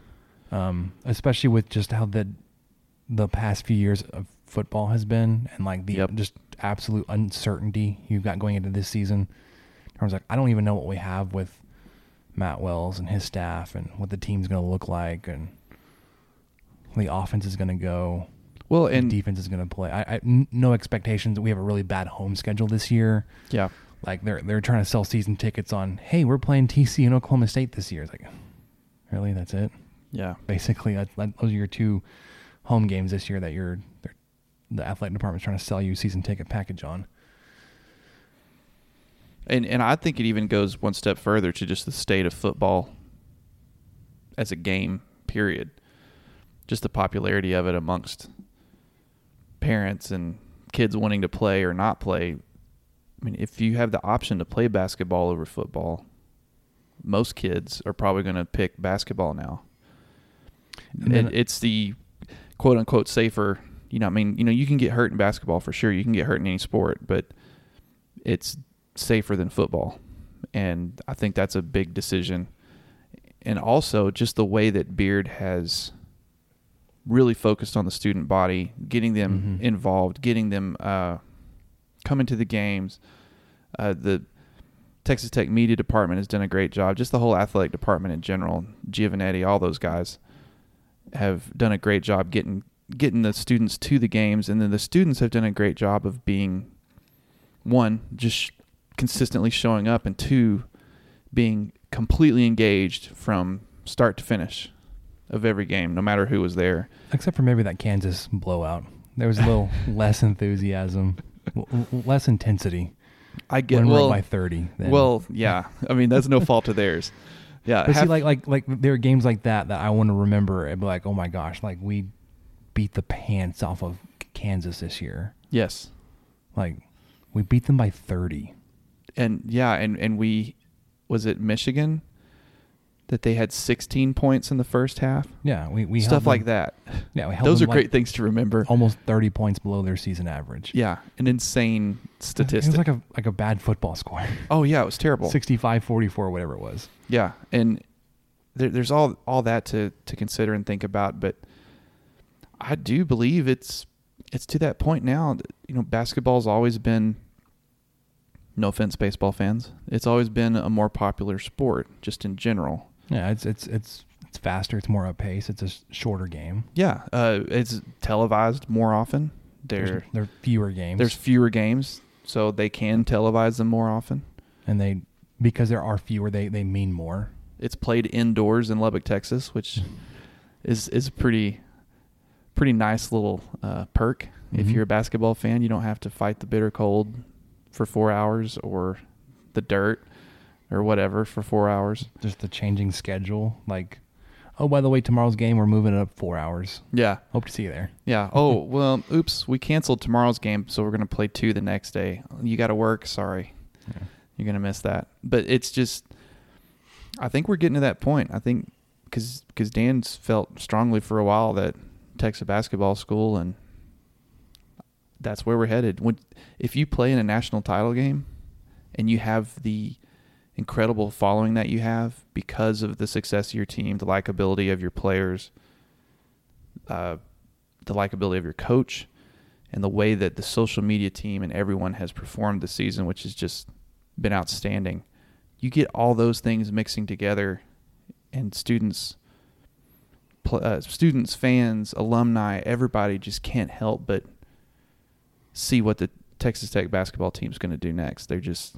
Um, especially with just how the the past few years of football has been and like the Yep. just absolute uncertainty you've got going into this season. I was like, I don't even know what we have with Matt Wells and his staff and what the team's going to look like and the offense is going to go. Well, and and defense is going to play. I, I n- no expectations. We have a really bad home schedule this year. yeah, Like they're they're trying to sell season tickets on. Hey, we're playing TC and Oklahoma State this year. It's like, really? That's it? yeah, Basically, that, that, those are your two home games this year that you're the athletic department's trying to sell you season ticket package on. and and I think it even goes one step further to just the state of football as a game. Period. Just the popularity of it amongst parents and kids wanting to play or not play. I mean, if you have the option to play basketball over football, most kids are probably going to pick basketball now. And it, it's the quote unquote safer. You know, I mean, you know, you can get hurt in basketball for sure. You can get hurt in any sport, but it's safer than football, and I think that's a big decision. And also, just the way that Beard has really focused on the student body, getting them Mhm. involved, getting them uh, coming to the games. Uh, the Texas Tech media department has done a great job. Just the whole athletic department in general, Giovannetti, all those guys have done a great job getting getting the students to the games, and then the students have done a great job of being one just consistently showing up, and two being completely engaged from start to finish of every game, no matter who was there. Except for maybe that Kansas blowout. There was a little less enthusiasm, less intensity. I get when well, by thirty. then- well, yeah. I mean, that's no fault of theirs. Yeah, But see, like like like there are games like that that I want to remember and be like, oh my gosh, like we beat the pants off of Kansas this year. yes, Like we beat them by thirty. and yeah, and and we was it Michigan that they had 16 points in the first half, Yeah, we we stuff like that. Yeah, we held Those are like, great things to remember. Almost thirty points below their season average. Yeah, an insane It statistic. was like a like a bad football score. oh yeah, it was terrible. 65-44, whatever it was. Yeah, and there, there's all all that to to consider and think about, but I do believe it's it's to that point now. that, You know, basketball's always been. No offense, baseball fans. It's always been a more popular sport, just in general. Yeah, it's it's it's it's faster. It's more up pace. It's a shorter game. Yeah, uh, it's televised more often. There, there are fewer games. there's fewer games, so they can televise them more often. and they because there are fewer, they they mean more. It's played indoors in Lubbock, Texas, which is is a pretty pretty nice little uh, perk. If Mhm. you're a basketball fan, you don't have to fight the bitter cold for four hours or the dirt or whatever for four hours. Just the changing schedule. Like, oh, by the way, tomorrow's game we're moving it up four hours. Yeah, Hope to see you there. yeah. Oh well, oops, we canceled tomorrow's game, so we're gonna play two the next day. You got to work. Sorry, you're gonna miss that. But it's just, I think we're getting to that point. I think because because Dan's felt strongly for a while that Texas basketball school and that's where we're headed. When if you play in a national title game and you have the incredible following that you have because of the success of your team, the likability of your players, uh, the likability of your coach, and the way that the social media team and everyone has performed this season, which has just been outstanding. You get all those things mixing together, and students, uh, students, fans, alumni, everybody just can't help but see what the Texas Tech basketball team is going to do next. They're just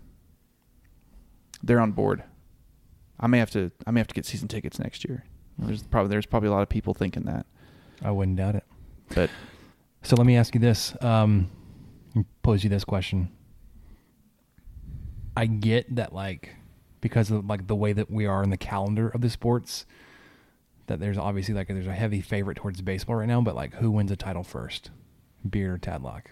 they're on board. I may have to I may have to get season tickets next year. There's probably there's probably a lot of people thinking that, I wouldn't doubt it. but So let me ask you this. Um, pose you this question. I get that, like, because of like the way that we are in the calendar of the sports, that there's obviously like there's a heavy favorite towards baseball right now. But like, who wins a title first, Beard or Tadlock?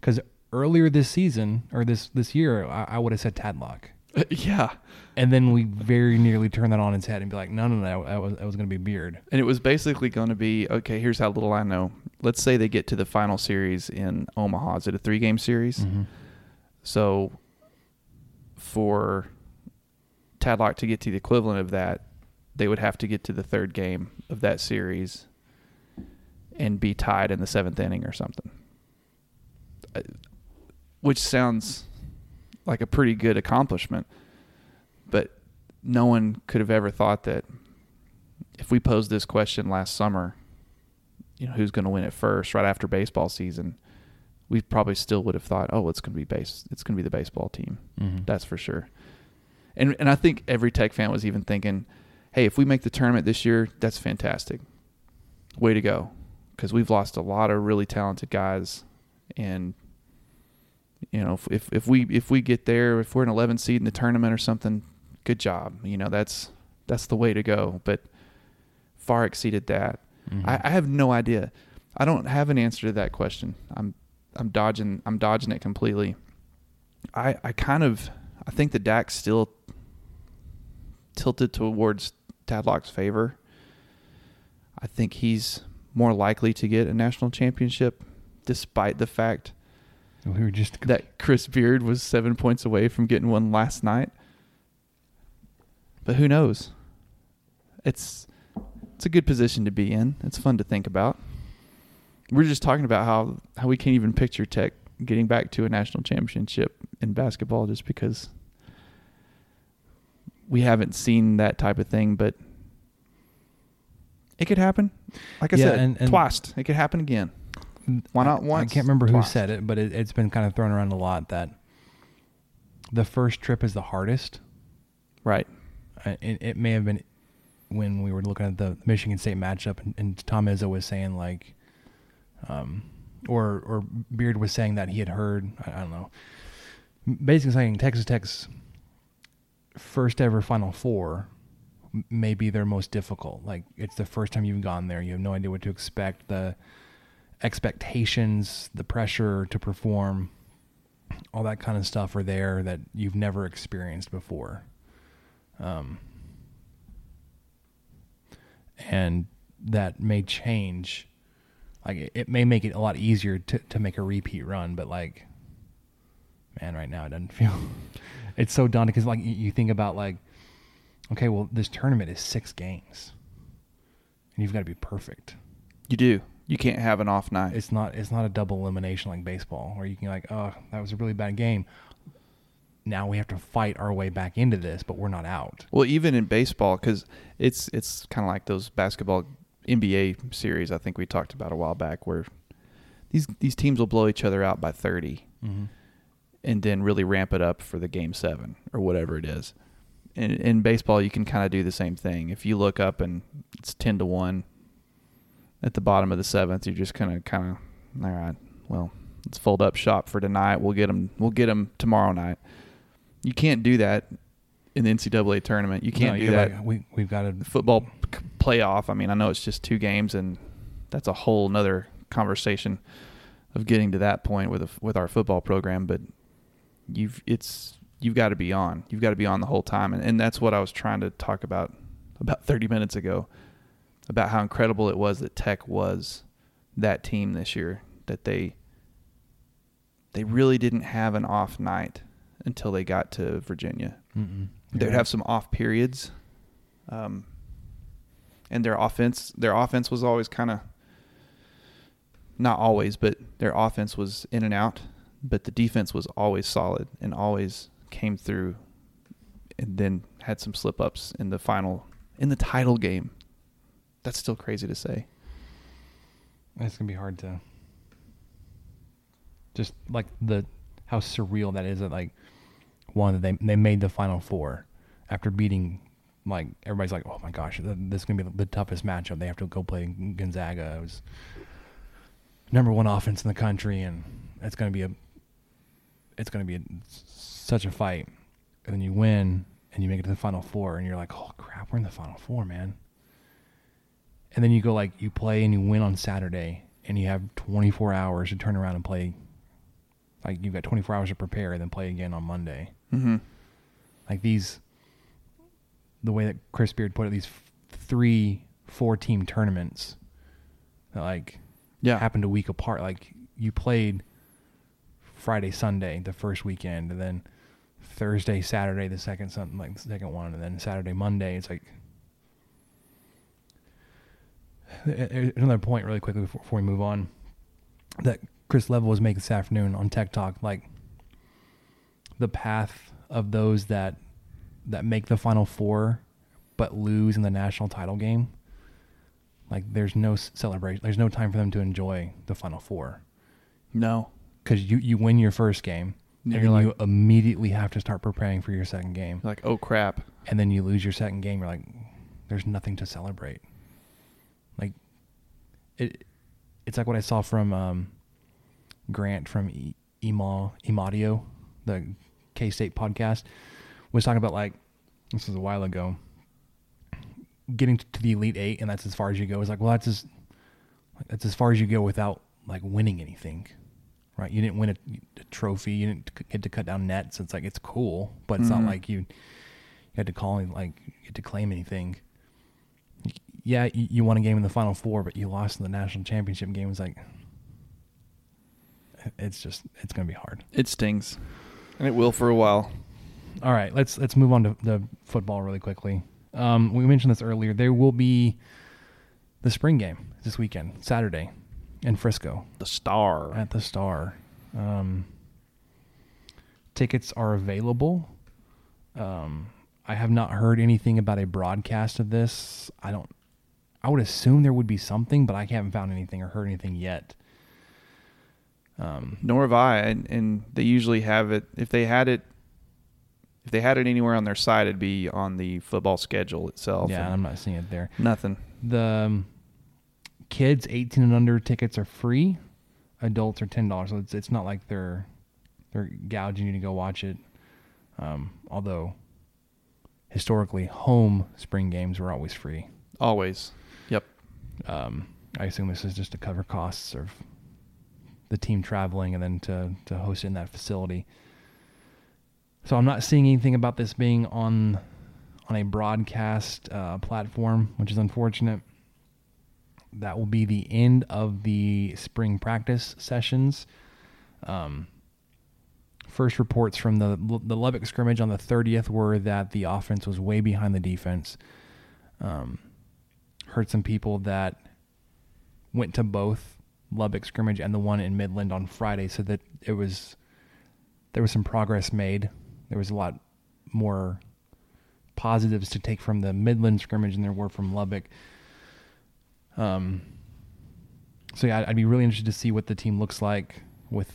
Because earlier this season or this this year, I, I would have said Tadlock. yeah. And then we very nearly turned that on its head and be like, no, no, no, that was, that was going to be Beard. And it was basically going to be okay, here's how little I know. Let's say they get to the final series in Omaha. Is it a three game series? Mm-hmm. So for Tadlock to get to the equivalent of that, they would have to get to the third game of that series and be tied in the seventh inning or something. Uh, Which sounds like a pretty good accomplishment. But no one could have ever thought that if we posed this question last summer, you know, who's going to win it first right after baseball season, we probably still would have thought, oh, it's going to be base, it's going to be the baseball team. Mm-hmm. That's for sure. And and I think every Tech fan was even thinking, hey, if we make the tournament this year, that's fantastic. Way to go, because we've lost a lot of really talented guys, and you know, if, if if we if we get there, if we're an 11 seed in the tournament or something, good job. You know, that's that's the way to go. But far exceeded that. Mm-hmm. I, I have no idea. I don't have an answer to that question. I'm I'm dodging I'm dodging it completely. I I kind of I think the DAX still tilted towards Tadlock's favor. I think he's more likely to get a national championship, despite the fact We were just that Chris Beard was seven points away from getting one last night. But who knows? It's it's a good position to be in. It's fun to think about. We're just talking about how how we can't even picture Tech getting back to a national championship in basketball just because we haven't seen that type of thing, but it could happen. Like I Yeah, said, and- and- twice. It could happen again. Why not once? I can't remember who said it, but it, it's been kind of thrown around a lot that the first trip is the hardest. Right. It, it may have been when we were looking at the Michigan State matchup, and, and Tom Izzo was saying like, um, or or Beard was saying that he had heard. I, I don't know. Basically saying Texas Tech's first ever Final Four may be their most difficult. Like it's the first time you've gone there. You have no idea what to expect. The expectations, the pressure to perform, all that kind of stuff are there that you've never experienced before. Um, and that may change. Like it, it may make it a lot easier to, to make a repeat run, but like, man, right now it doesn't feel. It's so daunting because like you think about like, okay, well this tournament is six games, and you've got to be perfect. You do. You can't have an off night. It's not it's not a double elimination like baseball where you can like, oh, that was a really bad game. Now we have to fight our way back into this, but we're not out. Well, even in baseball, because it's it's kind of like those basketball NBA series. I think we talked about a while back, where these these teams will blow each other out by 30 mm-hmm. and then really ramp it up for the game seven or whatever it is. In, in baseball, you can kind of do the same thing. If you look up and it's ten to one at the bottom of the seventh, you're just kind of kind of all right. Well, let's fold up shop for tonight. We'll get them. We'll get them tomorrow night. You can't do that in the NCAA tournament. You can't No, do that like, we we've got a football playoff. I mean, I know it's just two games, and that's a whole nother conversation of getting to that point with a, with our football program. But you've it's you've got to be on. You've got to be on the whole time, and, and that's what I was trying to talk about about 30 minutes ago about how incredible it was that Tech was that team this year. That they they really didn't have an off night until they got to Virginia. They'd have some off periods, um, and their offense their offense was always kind of not always, but their offense was in and out. But the defense was always solid and always came through, and then had some slip ups in the final in the title game. That's still crazy to say. It's gonna be hard to just like the how surreal that is that like one that they they made the final four after beating like everybody's like oh my gosh this is gonna be the toughest matchup. They have to go play Gonzaga. It was number one offense in the country and it's gonna be a it's gonna be a, such a fight. And then you win and you make it to the final four and you're like oh crap we're in the final four man and then you go like you play and you win on Saturday and you have 24 hours to turn around and play like you've got 24 hours to prepare and then play again on Monday Mm-hmm. like these the way that Chris Beard put it, these f- three, four team tournaments that like Yeah. happened a week apart. Like you played Friday, Sunday, the first weekend, and then Thursday, Saturday, the second something like the second one, and then Saturday, Monday. It's like another point really quickly before, before we move on that Chris Level was making this afternoon on Tech Talk, like the path of those that that make the final four but lose in the national title game. Like there's no celebration. There's no time for them to enjoy the final four No. because you you win your first game And and you're then you immediately have to start preparing for your second game, Like, oh crap. and then you lose your second game. You're like, there's nothing to celebrate. Like it, it's like what I saw from um, Grant from e- Ema Emadio, the K State podcast, was talking about like this was a while ago. Getting to the Elite Eight, and that's as far as you go. It's like, well, that's as that's as far as you go without like winning anything, right? You didn't win a, a trophy. You didn't get to cut down nets. It's like it's cool, but it's not like you you had to call any- like you had to claim anything. Yeah, you, you won a game in the Final Four, but you lost in the national championship game. It's like it's just it's gonna be hard. It stings. And it will for a while. All right, let's let's move on to the football really quickly. Um, we mentioned this earlier. There will be the spring game this weekend, Saturday, in Frisco The star. at the Star. Um, tickets are available. Um, I have not heard anything about a broadcast of this. I don't. I would assume there would be something, but I haven't found anything or heard anything yet. Um, Nor have I. And, and they usually have it. If they had it, if they had it anywhere on their site, it'd be on the football schedule itself. yeah, I'm not seeing it there. nothing. The um, kids 18 and under tickets are free. Adults are ten dollars. So it's it's not like they're they're gouging you to go watch it. Um, although historically, home spring games were always free. Always. Um, I assume this is just to cover costs of the team traveling and then to to host it in that facility. So I'm not seeing anything about this being on on a broadcast uh, platform, which is unfortunate. That will be the end of the spring practice sessions. Um, first reports from the the Lubbock scrimmage on the 30th were that the offense was way behind the defense. Um, heard some people that went to both Lubbock scrimmage and the one in Midland on Friday, so that it was there was some progress made. There was a lot more positives to take from the Midland scrimmage than there were from Lubbock. Um. So yeah, I'd be really interested to see what the team looks like with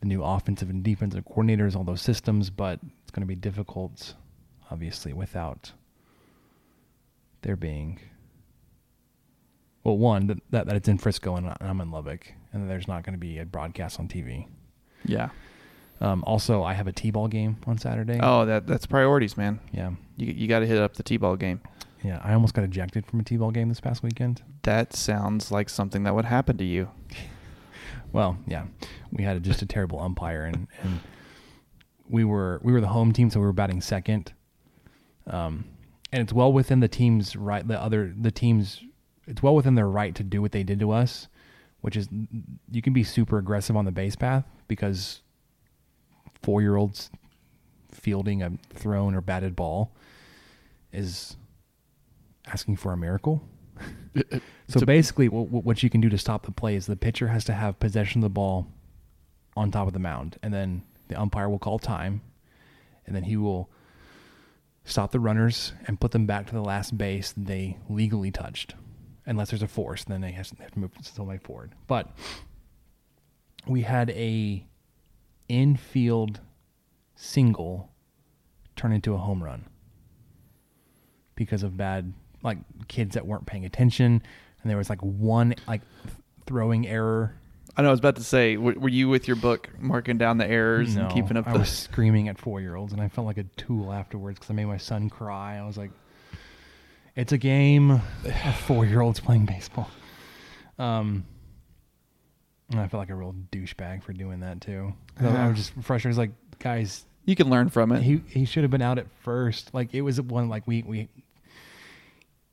the new offensive and defensive coordinators, all those systems. But it's going to be difficult, obviously, without there being well, one that, that that it's in Frisco and I'm in Lubbock, and there's not going to be a broadcast on TV. Yeah. Um, also, I have a t-ball game on Saturday. Oh, that that's priorities, man. yeah, You you got to hit up the t-ball game. yeah. I almost got ejected from a t-ball game this past weekend. That sounds like something that would happen to you. Well, yeah, we had just a terrible umpire, and, and we were we were the home team, so we were batting second. Um, and it's well within the team's right. The other the teams, it's well within their right to do what they did to us, which is you can be super aggressive on the base path because four year olds fielding a thrown or batted ball is asking for a miracle. So basically, what, what you can do to stop the play is the pitcher has to have possession of the ball on top of the mound, and then the umpire will call time, and then he will stop the runners and put them back to the last base they legally touched, unless there's a force. Then they have to, they have to move somebody forward. But we had a infield single turn into a home run because of bad like kids that weren't paying attention and there was like one like th- throwing error I know. I was about to say, w- were you with your book marking down the errors and keeping up I the? was screaming at four year olds and I felt like a tool afterwards because I made my son cry. I was like, it's a game of four year olds playing baseball. Um, and I feel like a real douchebag for doing that too. I, I was just frustrated. I was like, guys, You can learn from it. He he should have been out at first. Like it was one like we we.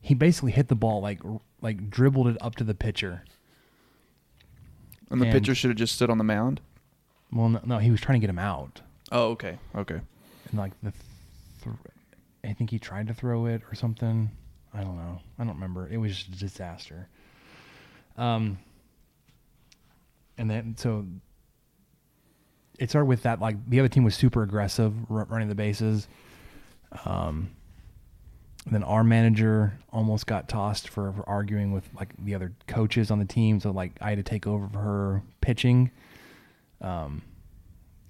He basically hit the ball like like dribbled it up to the pitcher. and the and- pitcher should have just stood on the mound. Well, no, no, he was trying to get him out, Oh, okay. Okay. and like the, th- I think he tried to throw it or something. I don't know. I don't remember. It was just a disaster. Um. And then so. It started with that like the other team was super aggressive r- running the bases. Um. And then our manager almost got tossed for, for arguing with like the other coaches on the team. So like I had to take over for her pitching. Um,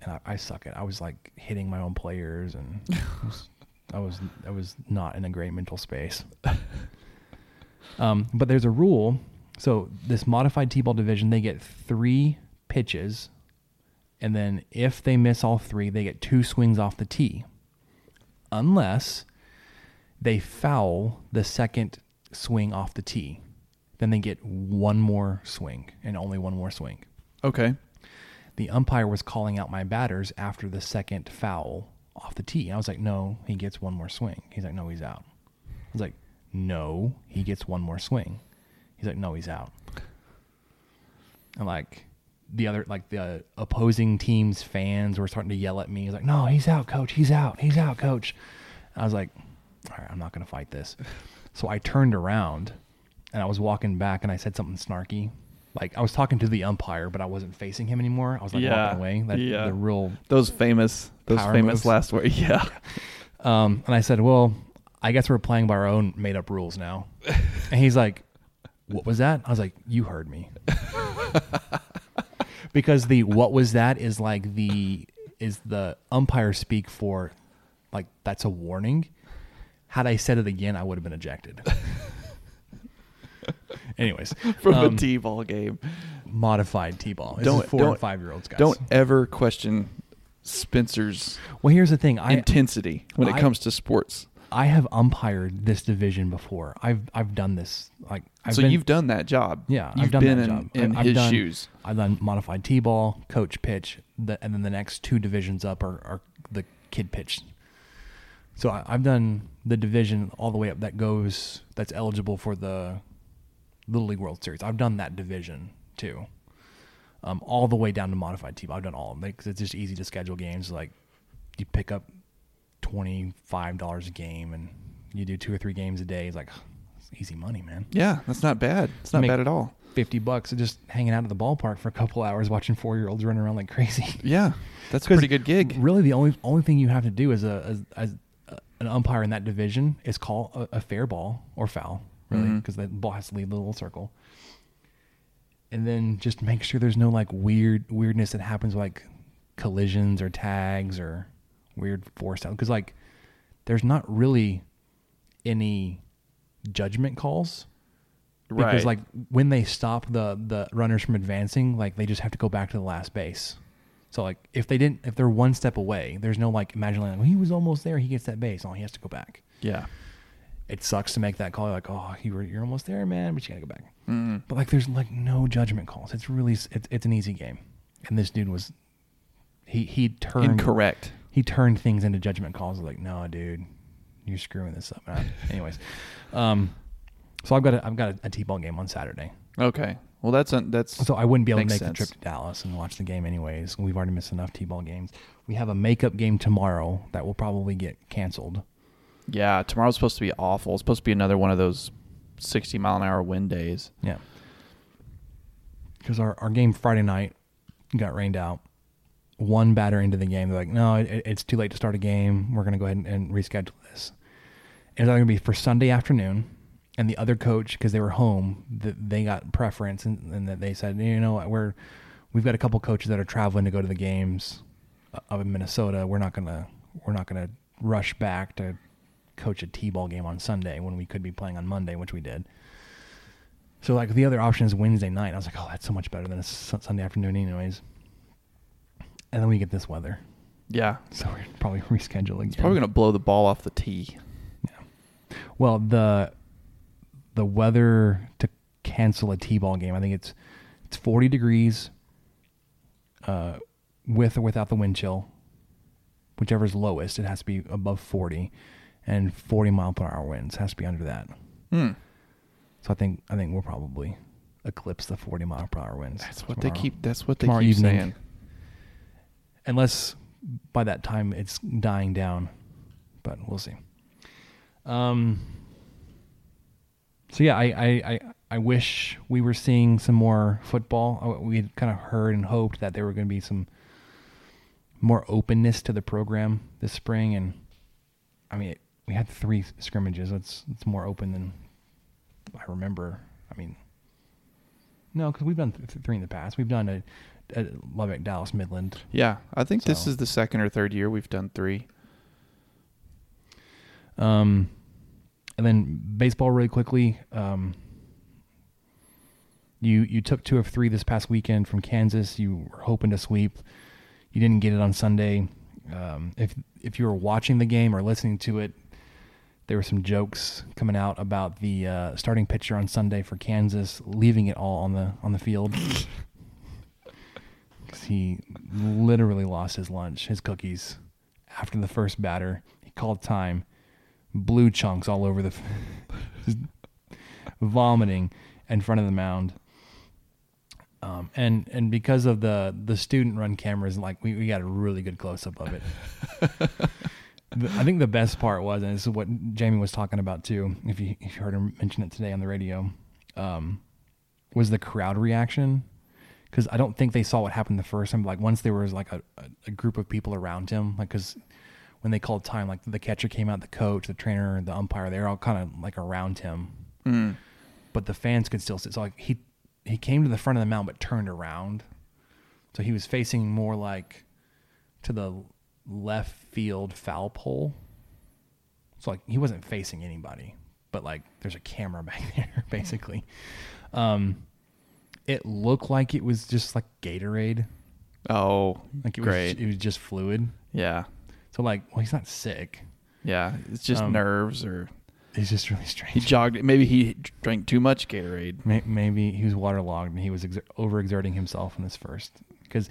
and I, I suck at. I was like hitting my own players, and I was, I was not in a great mental space. um, but there's a rule. So this modified T-ball division, they get three pitches, and then if they miss all three, they get two swings off the tee, unless they foul the second swing off the tee. Then they get one more swing and only one more swing Okay. the umpire was calling out my batters after the second foul off the tee. I was like, no, he gets one more swing. He's like, no, he's out. I was like, no, he gets one more swing. He's like, no, he's out. And like the other, like the opposing team's fans were starting to yell at me. He's like, no, he's out, coach. He's out. He's out, coach. I was like, all right, I'm not going to fight this. So I turned around and I was walking back and I said something snarky. Like I was talking to the umpire, but I wasn't facing him anymore. I was like Yeah, walking away. That, yeah. The real Those famous, those Power famous moves. last words. Yeah. Um, and I said, "Well, I guess we're playing by our own made-up rules now." and he's like, "What was that?" I was like, "You heard me." because the "what was that" is like the is the umpire speak for, like that's a warning. Had I said it again, I would have been ejected. Anyways, From um, a T-ball game. modified t-ball. This Don't- is 4 don't- and five year olds, guys. Don't ever question Spencer's Well, here's the thing. I intensity when it I- comes to sports. I have umpired this division before. I've I've done this. Like I've so been, you've done that job. Yeah, you've I've done been that in, job. in I've his done- shoes. I've done modified t-ball, coach pitch, the, and then the next two divisions up are, are the kid pitch. So I, I've done the division all the way up that goes that's eligible for the Little League World Series. I've done that division too, um, all the way down to modified t-ball. I've done all of them because it's just easy to schedule games. Like you pick up twenty five dollars a game and you do two or three games a day. It's like it's easy money, man. Yeah, that's not bad. It's not Make- bad at all. 50 bucks and just hanging out at the ballpark for a couple hours watching four year olds run around like crazy. Yeah, that's a pretty good gig. Really, the only only thing you have to do as a as, as a, an umpire in that division is call a, a fair ball or foul, really, because the ball has to leave the little circle. And then just make sure there's no like weird weirdness that happens like collisions or tags or weird force out because like there's not really any judgment calls. Because like when they stop the the runners from advancing like they just have to go back to the last base. So like if they didn't if they're one step away there's no like imagine like well, he was almost there. He gets that base. Oh he has to go back. Yeah. it sucks to make that call like oh you were you're almost there man but you gotta go back Mm. but like there's like no judgment calls it's really it's, it's an easy game and this dude was he he turned Incorrect. he turned things into judgment calls like no dude you're screwing this up Uh, anyways um so i've got a, i've got a, a t-ball game on saturday Okay. Well, that's that's so I wouldn't be able to make sense. the trip to Dallas and watch the game anyways. We've already missed enough T-ball games. We have a makeup game tomorrow that will probably get canceled. Yeah, tomorrow's supposed to be awful. It's supposed to be another one of those 60 mile an hour wind days. Yeah. Because our, our game Friday night got rained out. One batter into the game, they're like, no, it, it's too late to start a game. We're going to go ahead and, and reschedule this. And it's going to be for Sunday afternoon. And the other coach, because they were home, th- they got preference, and, and that they said, you know, what, we're we've got a couple coaches that are traveling to go to the games uh, up in Minnesota. We're not gonna we're not gonna rush back to coach a t-ball game on Sunday when we could be playing on Monday, which we did. So like the other option is Wednesday night. I was like, oh, that's so much better than a Sunday afternoon, anyways. And then we get this weather, Yeah. so we're probably rescheduling. It's probably going to blow the ball off the tee. Yeah. Well, the the weather to cancel a t-ball game, I think it's it's 40 degrees uh with or without the wind chill. whichever's lowest, it has to be above 40, and 40 mile per hour winds has to be under that. Hmm. So I think I think we'll probably eclipse the 40 mile per hour winds. That's what they keep. That's what they tomorrow keep evening. saying. unless by that time it's dying down. But we'll see. Um. So yeah, I I I, I wish we were seeing some more football. We had kind of heard and hoped that there were going to be some more openness to the program this spring, and I mean, we had three scrimmages. It's it's more open than I remember. I mean, no, because we've done th- th- three in the past. We've done a, a Lubbock, Dallas, Midland. Yeah, I think this is the second or third year we've done three. Um, and then baseball really quickly. Um, you you took two of three this past weekend from Kansas. You were hoping to sweep. You didn't get it on Sunday. Um, if if you were watching the game or listening to it, there were some jokes coming out about the uh, starting pitcher on Sunday for Kansas leaving it all on the on the field. 'Cause he literally lost his lunch, his cookies, after the first batter. He called time blue chunks all over the f- vomiting in front of the mound. Um, and and because of the the student run cameras, like we, we got a really good close up of it. The- I think the best part was, and this is what Jamie was talking about too. If you if you heard him mention it today on the radio, um, was the crowd reaction. Because I don't think they saw what happened the first time. Like once there was like a, a, a group of people around him, like because when they called time, like the catcher came out, the coach, the trainer, the umpire, they're all kind of like around him. Mm. But the fans could still see. So like he he came to the front of the mound, but turned around. So he was facing more like to the left field foul pole. So like he wasn't facing anybody, but like there's a camera back there, basically. Um, it looked like it was just like Gatorade, Oh, like it great. was it was just fluid. yeah, So like, well, he's not sick. yeah. It's just Um, nerves, or He's just really strange. he jogged. Maybe he drank too much Gatorade. Maybe he was waterlogged and he was exer- overexerting himself in this first. Because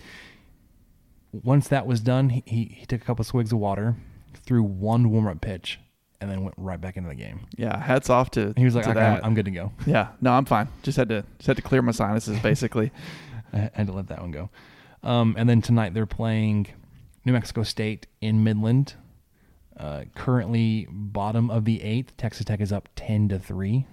once that was done, he, he, he took a couple swigs of water, threw one warm up pitch, and then went right back into the game. Yeah, hats off to. And he was like, okay. I'm, I'm good to go. Yeah, no, I'm fine. Just had to just had to clear my sinuses, basically. I had to let that one go. Um, and then tonight they're playing New Mexico State in Midland. Uh, currently bottom of the eighth. Texas Tech is up ten to three.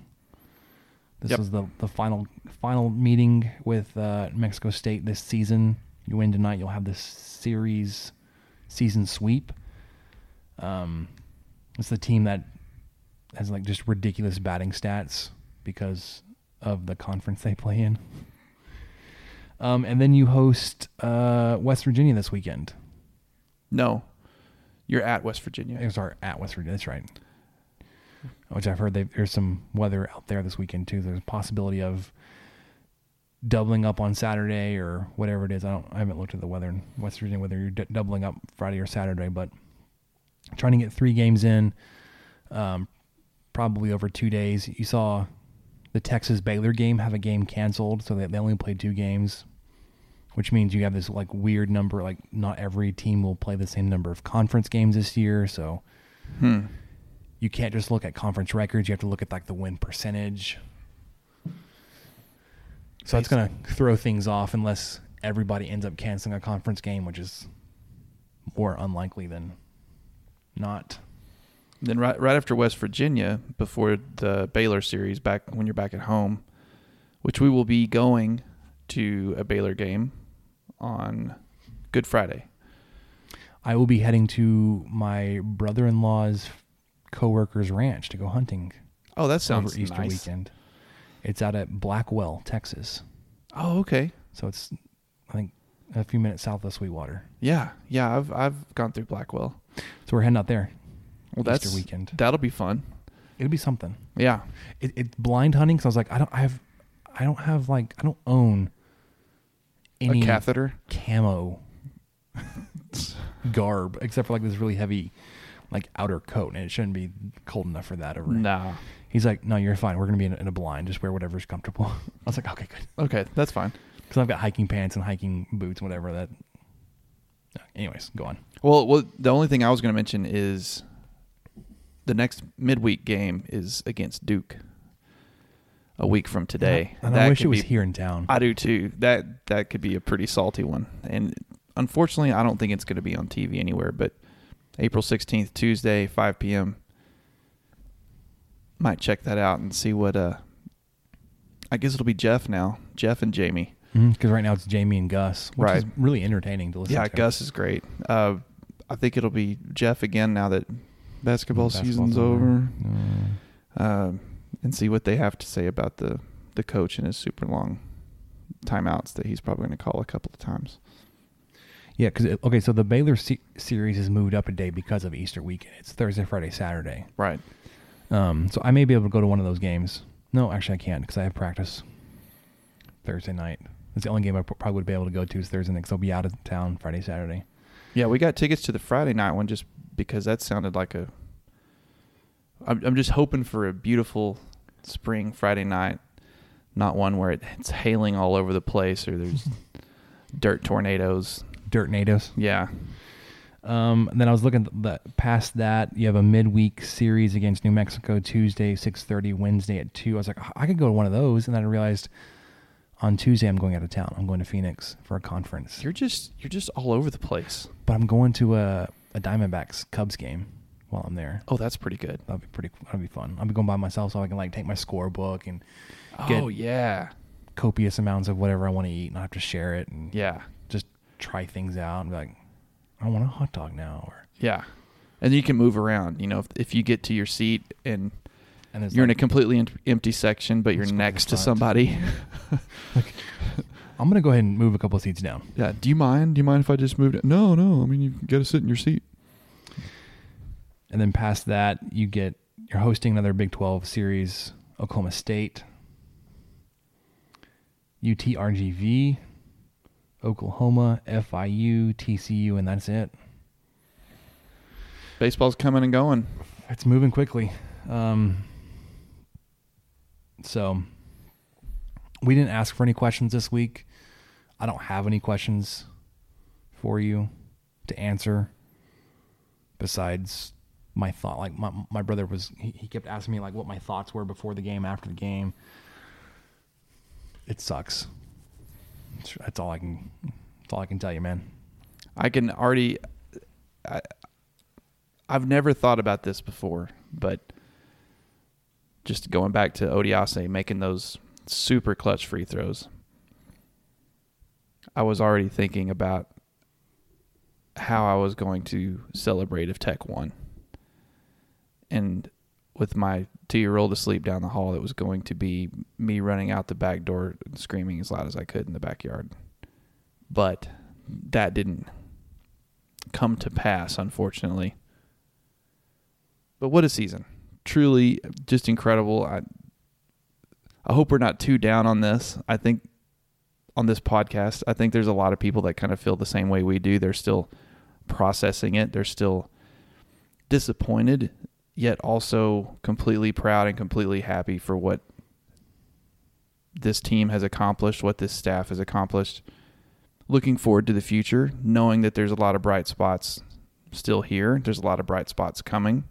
This Yep. was the the final final meeting with uh, Mexico State this season. You win tonight, you'll have this series season sweep. Um, it's the team that has like just ridiculous batting stats because of the conference they play in. Um, and then you host uh, West Virginia this weekend. No, you're at West Virginia. It was our at West Virginia. That's right. Which I've heard there's some weather out there this weekend too. There's a possibility of doubling up on Saturday or whatever it is. I don't. I haven't looked at the weather in West Virginia whether you're d- doubling up Friday or Saturday, but trying to get three games in, um, probably over two days. You saw the Texas Baylor game have a game canceled, so they, they only played two games, which means you have this like weird number. Like not every team will play the same number of conference games this year, so Hmm. you can't just look at conference records. You have to look at like the win percentage. So that's going to throw things off unless everybody ends up canceling a conference game, which is more unlikely than not. Then right right after West Virginia, before the Baylor series, back when you're back at home, which we will be going to a Baylor game on Good Friday. I will be heading to my brother-in-law's coworker's ranch to go hunting Oh, that sounds over Easter nice. weekend. It's out at Blackwell, Texas. Oh, okay. So it's I think a few minutes south of Sweetwater. Yeah, yeah. I've I've gone through Blackwell. So we're heading out there. Well, Easter that's weekend. That'll be fun. It'll be something. Yeah. it, it's blind hunting because I was like, I don't I have, I don't have like, I don't own any a catheter. camo garb except for like this really heavy, like outer coat, and it shouldn't be cold enough for that. Over. Nah. He's like, no, you're fine. We're gonna be in a, in a blind. Just wear whatever's comfortable. I was like, okay, good. Okay, that's fine. Because I've got hiking pants and hiking boots and whatever that uh, Anyways, go on. Well, well, the only thing I was going to mention is the next midweek game is against Duke. A week from today. And That I wish it was be- here in town. I do too. That that could be a pretty salty one. And unfortunately, I don't think it's going to be on TV anywhere. But April sixteenth, Tuesday, five p.m. Might check that out and see what. uh I guess it'll be Jeff now. Jeff and Jamie. Because right now it's Jamie and Gus, which is Right. really entertaining to listen Yeah, to. Gus is great. Uh, I think it'll be Jeff again now that basketball season's over. over. Uh, Um, and see what they have to say about the the coach and his super long timeouts that he's probably going to call a couple of times. Yeah, because okay, so the Baylor se- series is moved up a day because of Easter weekend. It's Thursday, Friday, Saturday. Right. Um, so I may be able to go to one of those games. No, actually, I can't because I have practice Thursday night. It's the only game I probably would be able to go to is Thursday night because I'll be out of town Friday, Saturday. Yeah, we got tickets to the Friday night one just because that sounded like a. I'm, I'm just hoping for a beautiful spring Friday night, not one where it, it's hailing all over the place or there's dirt tornadoes. Dirt natives. Yeah. Um, then I was looking the, past that. You have a midweek series against New Mexico Tuesday, six thirty. Wednesday at two. I was like, I could go to one of those, and then I realized on Tuesday I'm going out of town. I'm going to Phoenix for a conference. You're just you're just all over the place. but I'm going to a, a Diamondbacks Cubs game while I'm there. Oh, that's pretty good. That'll be pretty. That'll be fun. I'll be going by myself, so I can like take my scorebook and Get oh yeah. copious amounts of whatever I want to eat, and I have to share it and Yeah. Try things out and be like, I want a hot dog now, or Yeah. And you can move around. You know, if, if you get to your seat and and you're in a completely em- empty section, but you're Let's go to the next to somebody. I'm gonna go ahead and move a couple of seats down. yeah. Do you mind? Do you mind if I just moved? It? No, no. I mean, you got to sit in your seat. And then past that, you get you're hosting another Big 12 series, Oklahoma State, UTRGV, Oklahoma, FIU, TCU, and that's it. Baseball's coming and going. It's moving quickly. Um, so we didn't ask for any questions this week. I don't have any questions for you to answer besides my thought. Like my my brother was, he, he kept asking me like what my thoughts were before the game, after the game. It sucks. That's all I can. That's all I can tell you, man. I can already. I, I've never thought about this before, but just going back to Odiase making those super clutch free throws, I was already thinking about how I was going to celebrate if Tech won. And with my two year old asleep down the hall, it was going to be me running out the back door screaming as loud as I could in the backyard. But that didn't come to pass, unfortunately. But what a season. Truly just incredible. I I hope we're not too down on this. I think on this podcast, I think there's a lot of people that kind of feel the same way we do. They're still processing it. They're still disappointed, yet also completely proud and completely happy for what this team has accomplished, what this staff has accomplished. Looking forward to the future, knowing that there's a lot of bright spots still here. There's a lot of bright spots coming.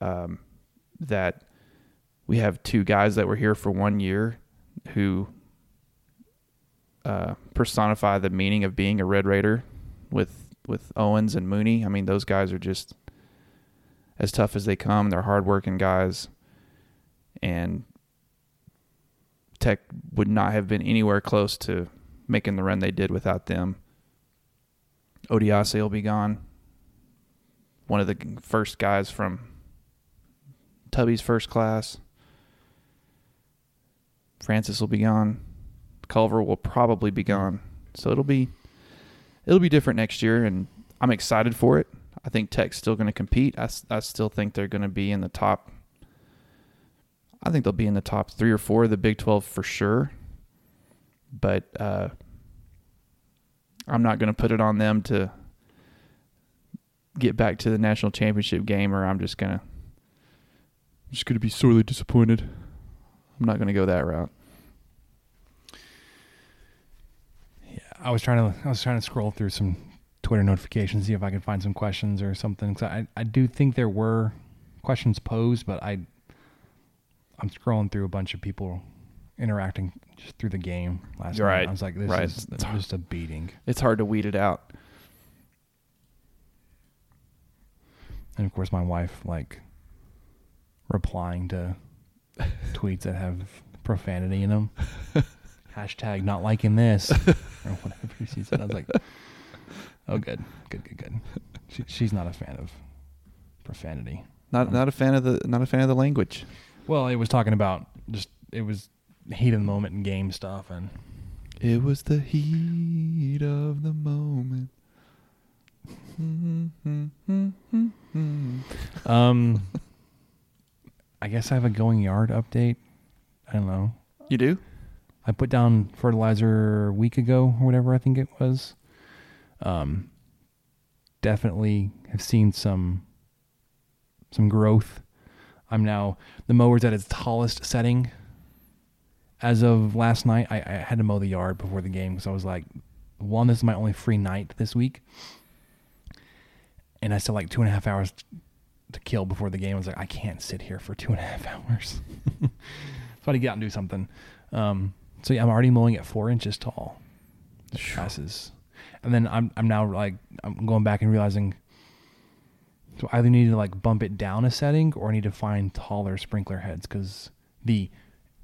Um, that we have two guys that were here for one year who uh, personify the meaning of being a Red Raider with with Owens and Mooney. I mean, those guys are just as tough as they come. They're hardworking guys, and Tech would not have been anywhere close to making the run they did without them. Odiase will be gone. One of the first guys from Tubby's first class. Francis will be gone. Culver will probably be gone. So it'll be it'll be different next year and I'm excited for it. I think Tech's still going to compete. I still think they're going to be in the top I think they'll be in the top 3 or 4 of the Big 12 for sure. But uh I'm not going to put it on them to get back to the national championship game or I'm just going to just going to be sorely disappointed. I'm not going to go that route. Yeah, I was trying to I was trying to scroll through some Twitter notifications, see if I can find some questions or something. 'Cause I I do think there were questions posed, but I I'm scrolling through a bunch of people interacting just through the game last Right, night. I was like, this right. is It's just a beating. It's hard to weed it out. And of course, my wife like replying to tweets that have profanity in them. Hashtag not liking this or whatever she said. I was like, oh, good, good, good, good. She, she's not a fan of profanity. Not not a fan of the not a fan of the language. Well, it was talking about just it was heat of the moment and game stuff, and It was the heat of the moment. um, I guess I have a going yard update. I don't know. You do? I put down fertilizer a week ago or whatever I think it was. Um, definitely have seen some some growth. I'm now the mower's at its tallest setting. As of last night, I, I had to mow the yard before the game because I was like, one, this is my only free night this week, and I still like two and a half hours to kill before the game. I was like, I can't sit here for two and a half hours. so I had to get out and do something. Um, so yeah, I'm already mowing at four inches tall. Passes, and then I'm I'm now like I'm going back and realizing. So I either need to like bump it down a setting, or I need to find taller sprinkler heads because the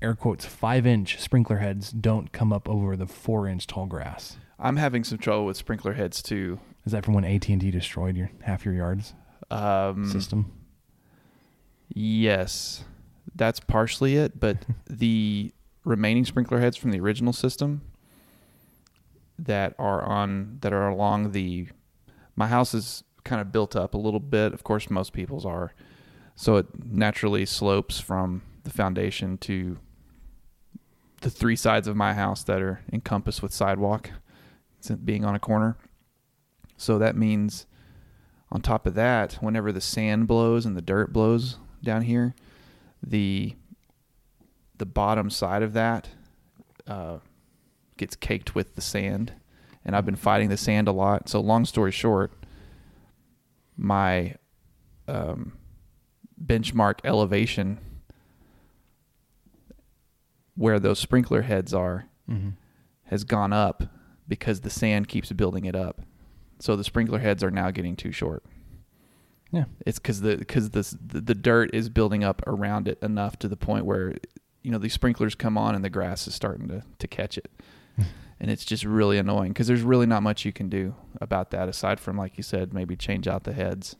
air quotes five inch sprinkler heads don't come up over the four inch tall grass. I'm having some trouble with sprinkler heads too. Is that from when AT and T destroyed your half your yards Um, system? Yes, that's partially it, but the remaining sprinkler heads from the original system that are on that are along the my house is kind of built up a little bit. Of course, most people's are, so it naturally slopes from the foundation to the three sides of my house that are encompassed with sidewalk, being on a corner. So that means on top of that, whenever the sand blows and the dirt blows down here, the the bottom side of that uh, gets caked with the sand, and I've been fighting the sand a lot. So long story short, my um, benchmark elevation where those sprinkler heads are Mm-hmm. has gone up because the sand keeps building it up. So the sprinkler heads are now getting too short. Yeah. It's because the because the, the the dirt is building up around it enough to the point where you know these sprinklers come on and the grass is starting to to catch it, and it's just really annoying because there's really not much you can do about that aside from like you said maybe change out the heads.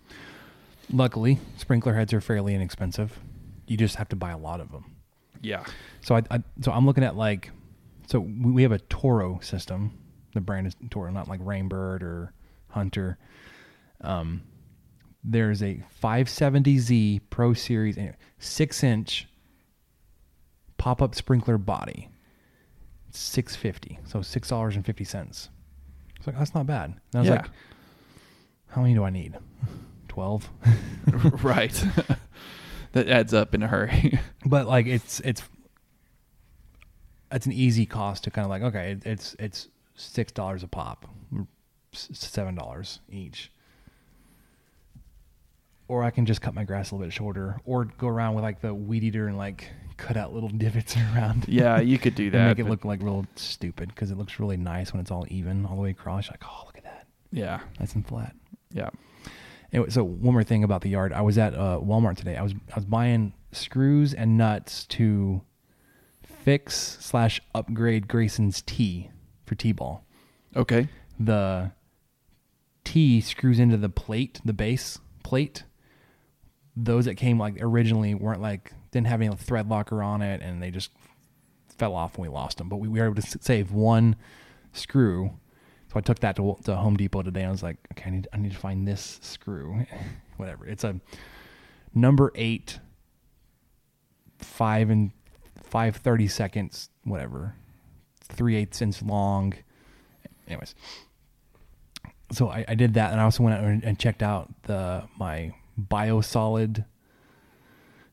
Luckily, sprinkler heads are fairly inexpensive. You just have to buy a lot of them. Yeah. So I, I so I'm looking at like so we have a Toro system. The brand is Toro, not like Rainbird or Hunter. Um, there's a 570Z Pro Series six inch pop up sprinkler body. Six fifty, so six dollars and fifty cents. It's like that's not bad. And I was Yeah. like, how many do I need? Twelve. right. that adds up in a hurry. but like it's it's it's an easy cost to kind of like okay it, it's it's six dollars a pop mm, seven dollars each or i can just cut my grass a little bit shorter or go around with like the weed eater and like cut out little divots around yeah, you could do and that. make it look like real stupid because it looks really nice when it's all even all the way across You're like oh look at that yeah. nice and flat Yeah. Anyway, so one more thing about the yard. I was at uh, Walmart today. I was I was buying screws and nuts to fix slash upgrade Grayson's T for t-ball. Okay. The T screws into the plate, the base plate. Those that came like originally weren't like didn't have any thread locker on it, and they just fell off when we lost them. But we, we were able to save one screw. So I took that to, to Home Depot today. And I was like, okay, I need I need to find this screw, whatever. It's a number eight, five and five thirty seconds, whatever, three eighths inch long. Anyways, so I, I did that, and I also went out and, and checked out the my biosolid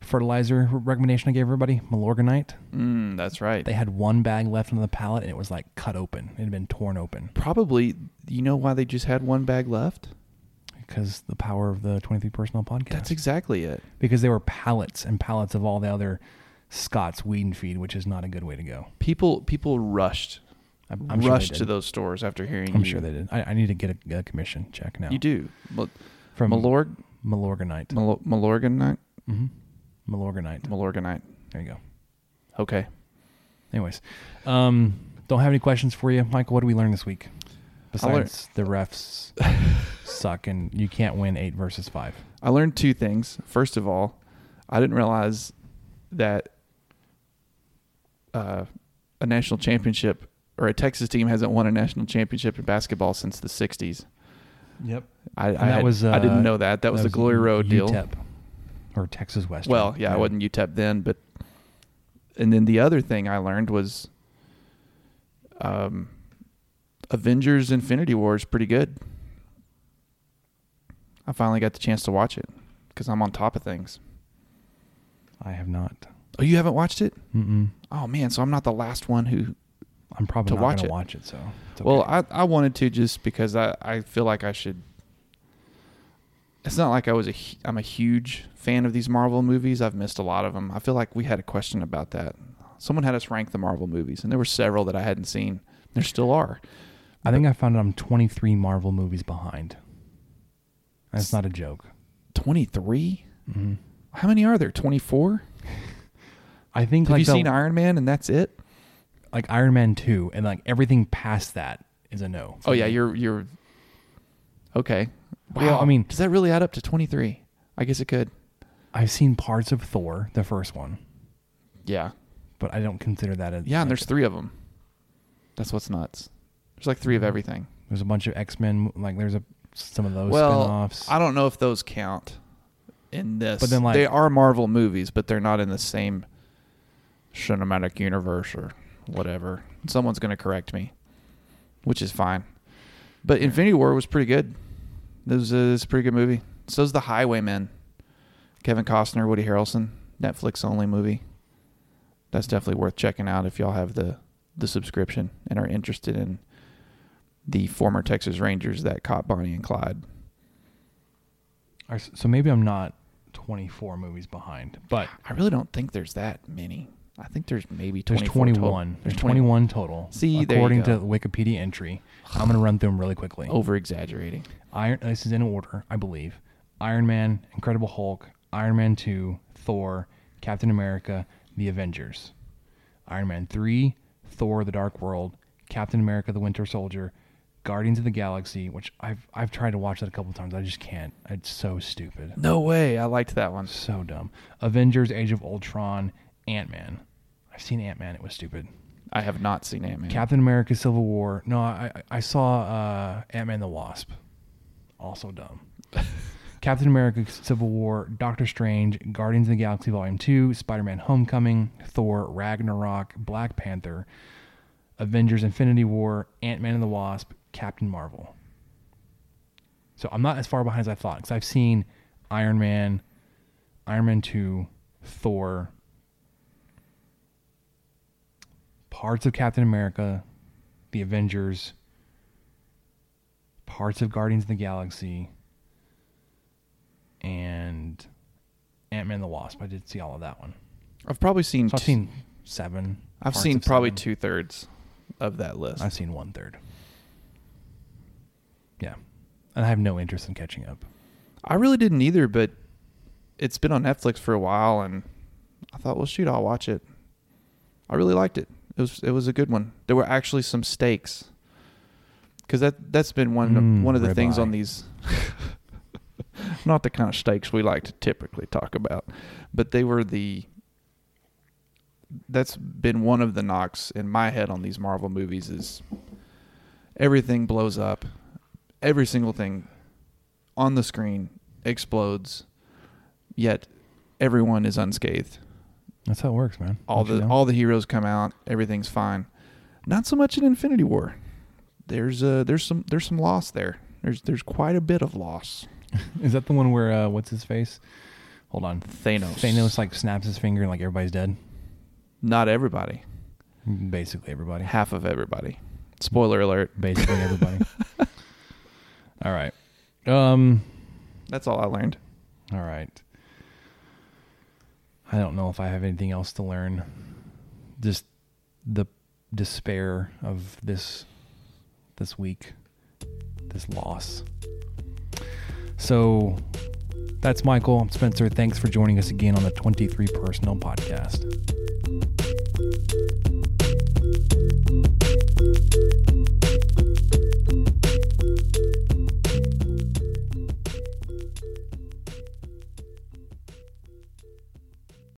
fertilizer recommendation I gave everybody, Malorganite. Mm, that's right. They had one bag left on the pallet and it was like cut open. It had been torn open Probably, you know why they just had one bag left? because the power of the 23 Personal podcast. That's exactly it. because they were pallets and pallets of all the other Scott's weed and feed, which is not a good way to go. People people rushed I'm, I'm sure rushed to those stores after hearing. I'm you. sure they did. I, I need to get a, a commission check now. You do. But from Malorg, Malorganite. Mal- Malorganite, mm-hmm. Malorganite. Malorganite. There you go. Okay. Anyways, um, don't have any questions for you, Michael. What did we learn this week? Besides the refs suck and you can't win eight versus five. I learned two things. First of all, I didn't realize that uh, a national championship or a Texas team hasn't won a national championship in basketball since the '60s. Yep. I, I, that had- was I didn't uh, know that. That was the Glory Road deal. Or Texas Western. Well, yeah, I wasn't UTEP then, but and then the other thing I learned was um, Avengers: Infinity War is pretty good. I finally got the chance to watch it because I'm on top of things. I have not. Oh, you haven't watched it? Mm-mm. Oh man, so I'm not the last one who. I'm probably To not watch gonna it. watch it. So it's Well. I I wanted to just because I I feel like I should. It's not like I was a I'm a huge fan of these Marvel movies. I've missed a lot of them. I feel like we had a question about that. Someone had us rank the Marvel movies, and there were several that I hadn't seen. There still are. I think I found out I'm 23 Marvel movies behind. That's not a joke. Twenty three. hmm How many are there? Twenty four. I think Have like you the- seen Iron Man and that's it? Like Iron Man 2 and like everything past that is a no. Oh yeah, you're you're. Okay. Well, I mean- does that really add up to twenty three? I guess it could. I've seen parts of Thor, the first one, Yeah. but I don't consider that a Yeah, and there's three of them. That's what's nuts. There's like three of mm-hmm. everything. there's a bunch of X-Men like there's a some of those well, spin-offs. I don't know if those count in this. But then, like- they are Marvel movies, but they're not in the same cinematic universe or whatever. Someone's going to correct me, which is fine. But Infinity War was pretty good. It was, a, it was a pretty good movie. So So's The Highwaymen. Kevin Costner, Woody Harrelson, Netflix only movie. That's definitely worth checking out if y'all have the the subscription and are interested in the former Texas Rangers that caught Bonnie and Clyde. So maybe I'm not 24 movies behind, but I really don't think there's that many. I think there's maybe there's 21. total. There's 21 total. See, there you according go. to the Wikipedia entry. I'm going to run through them really quickly. Over exaggerating. Iron. This is in order, I believe. Iron Man, Incredible Hulk, Iron Man Two, Thor, Captain America, The Avengers, Iron Man Three, Thor: The Dark World, Captain America: The Winter Soldier, Guardians of the Galaxy, which I've I've tried to watch that a couple times. I just can't. It's so stupid, No way. I liked that one. so dumb. Avengers: Age of Ultron, Ant Man. I've seen Ant Man. It was stupid. I have not seen Ant Man. Captain America: Civil War. No, I I- saw uh, Ant Man the Wasp. Also dumb. Captain America: Civil War, Doctor Strange, Guardians of the Galaxy Volume Two, Spider-Man: Homecoming, Thor: Ragnarok, Black Panther, Avengers: Infinity War, Ant Man and the Wasp, Captain Marvel. So I'm not as far behind as I thought because I've seen Iron Man, Iron Man Two, Thor, parts of Captain America, the Avengers, parts of Guardians of the Galaxy, and Ant Man the Wasp. I did see all of that one. I've probably seen. So I've t- seen seven. I've seen probably two thirds of that list. I've seen one third. Yeah, and I have no interest in catching up. I really didn't either, but it's been on Netflix for a while, and I thought, well, shoot, I'll watch it. I really liked it. It was it was a good one. There were actually some stakes, because that that's been one Mm, one of the things ribeye. on these. not the kind of steaks we like to typically talk about, but they were the. That's been one of the knocks in my head on these Marvel movies is everything blows up, every single thing on the screen explodes, yet everyone is unscathed. That's how it works, man. All Don't you the know? all the heroes come out, everything's fine. Not so much in Infinity War. There's uh there's some there's some loss there. There's there's quite a bit of loss. Is that the one where uh, what's his face Hold on. Thanos. Thanos like snaps his finger and like everybody's dead. Not everybody. Basically everybody. Half of everybody. Spoiler alert. Basically everybody. all right. Um. That's all I learned. All right. I don't know if I have anything else to learn. Just the despair of this this week, this loss. So that's Michael. I'm Spencer. Thanks for joining us again on the 23 Personal Podcast.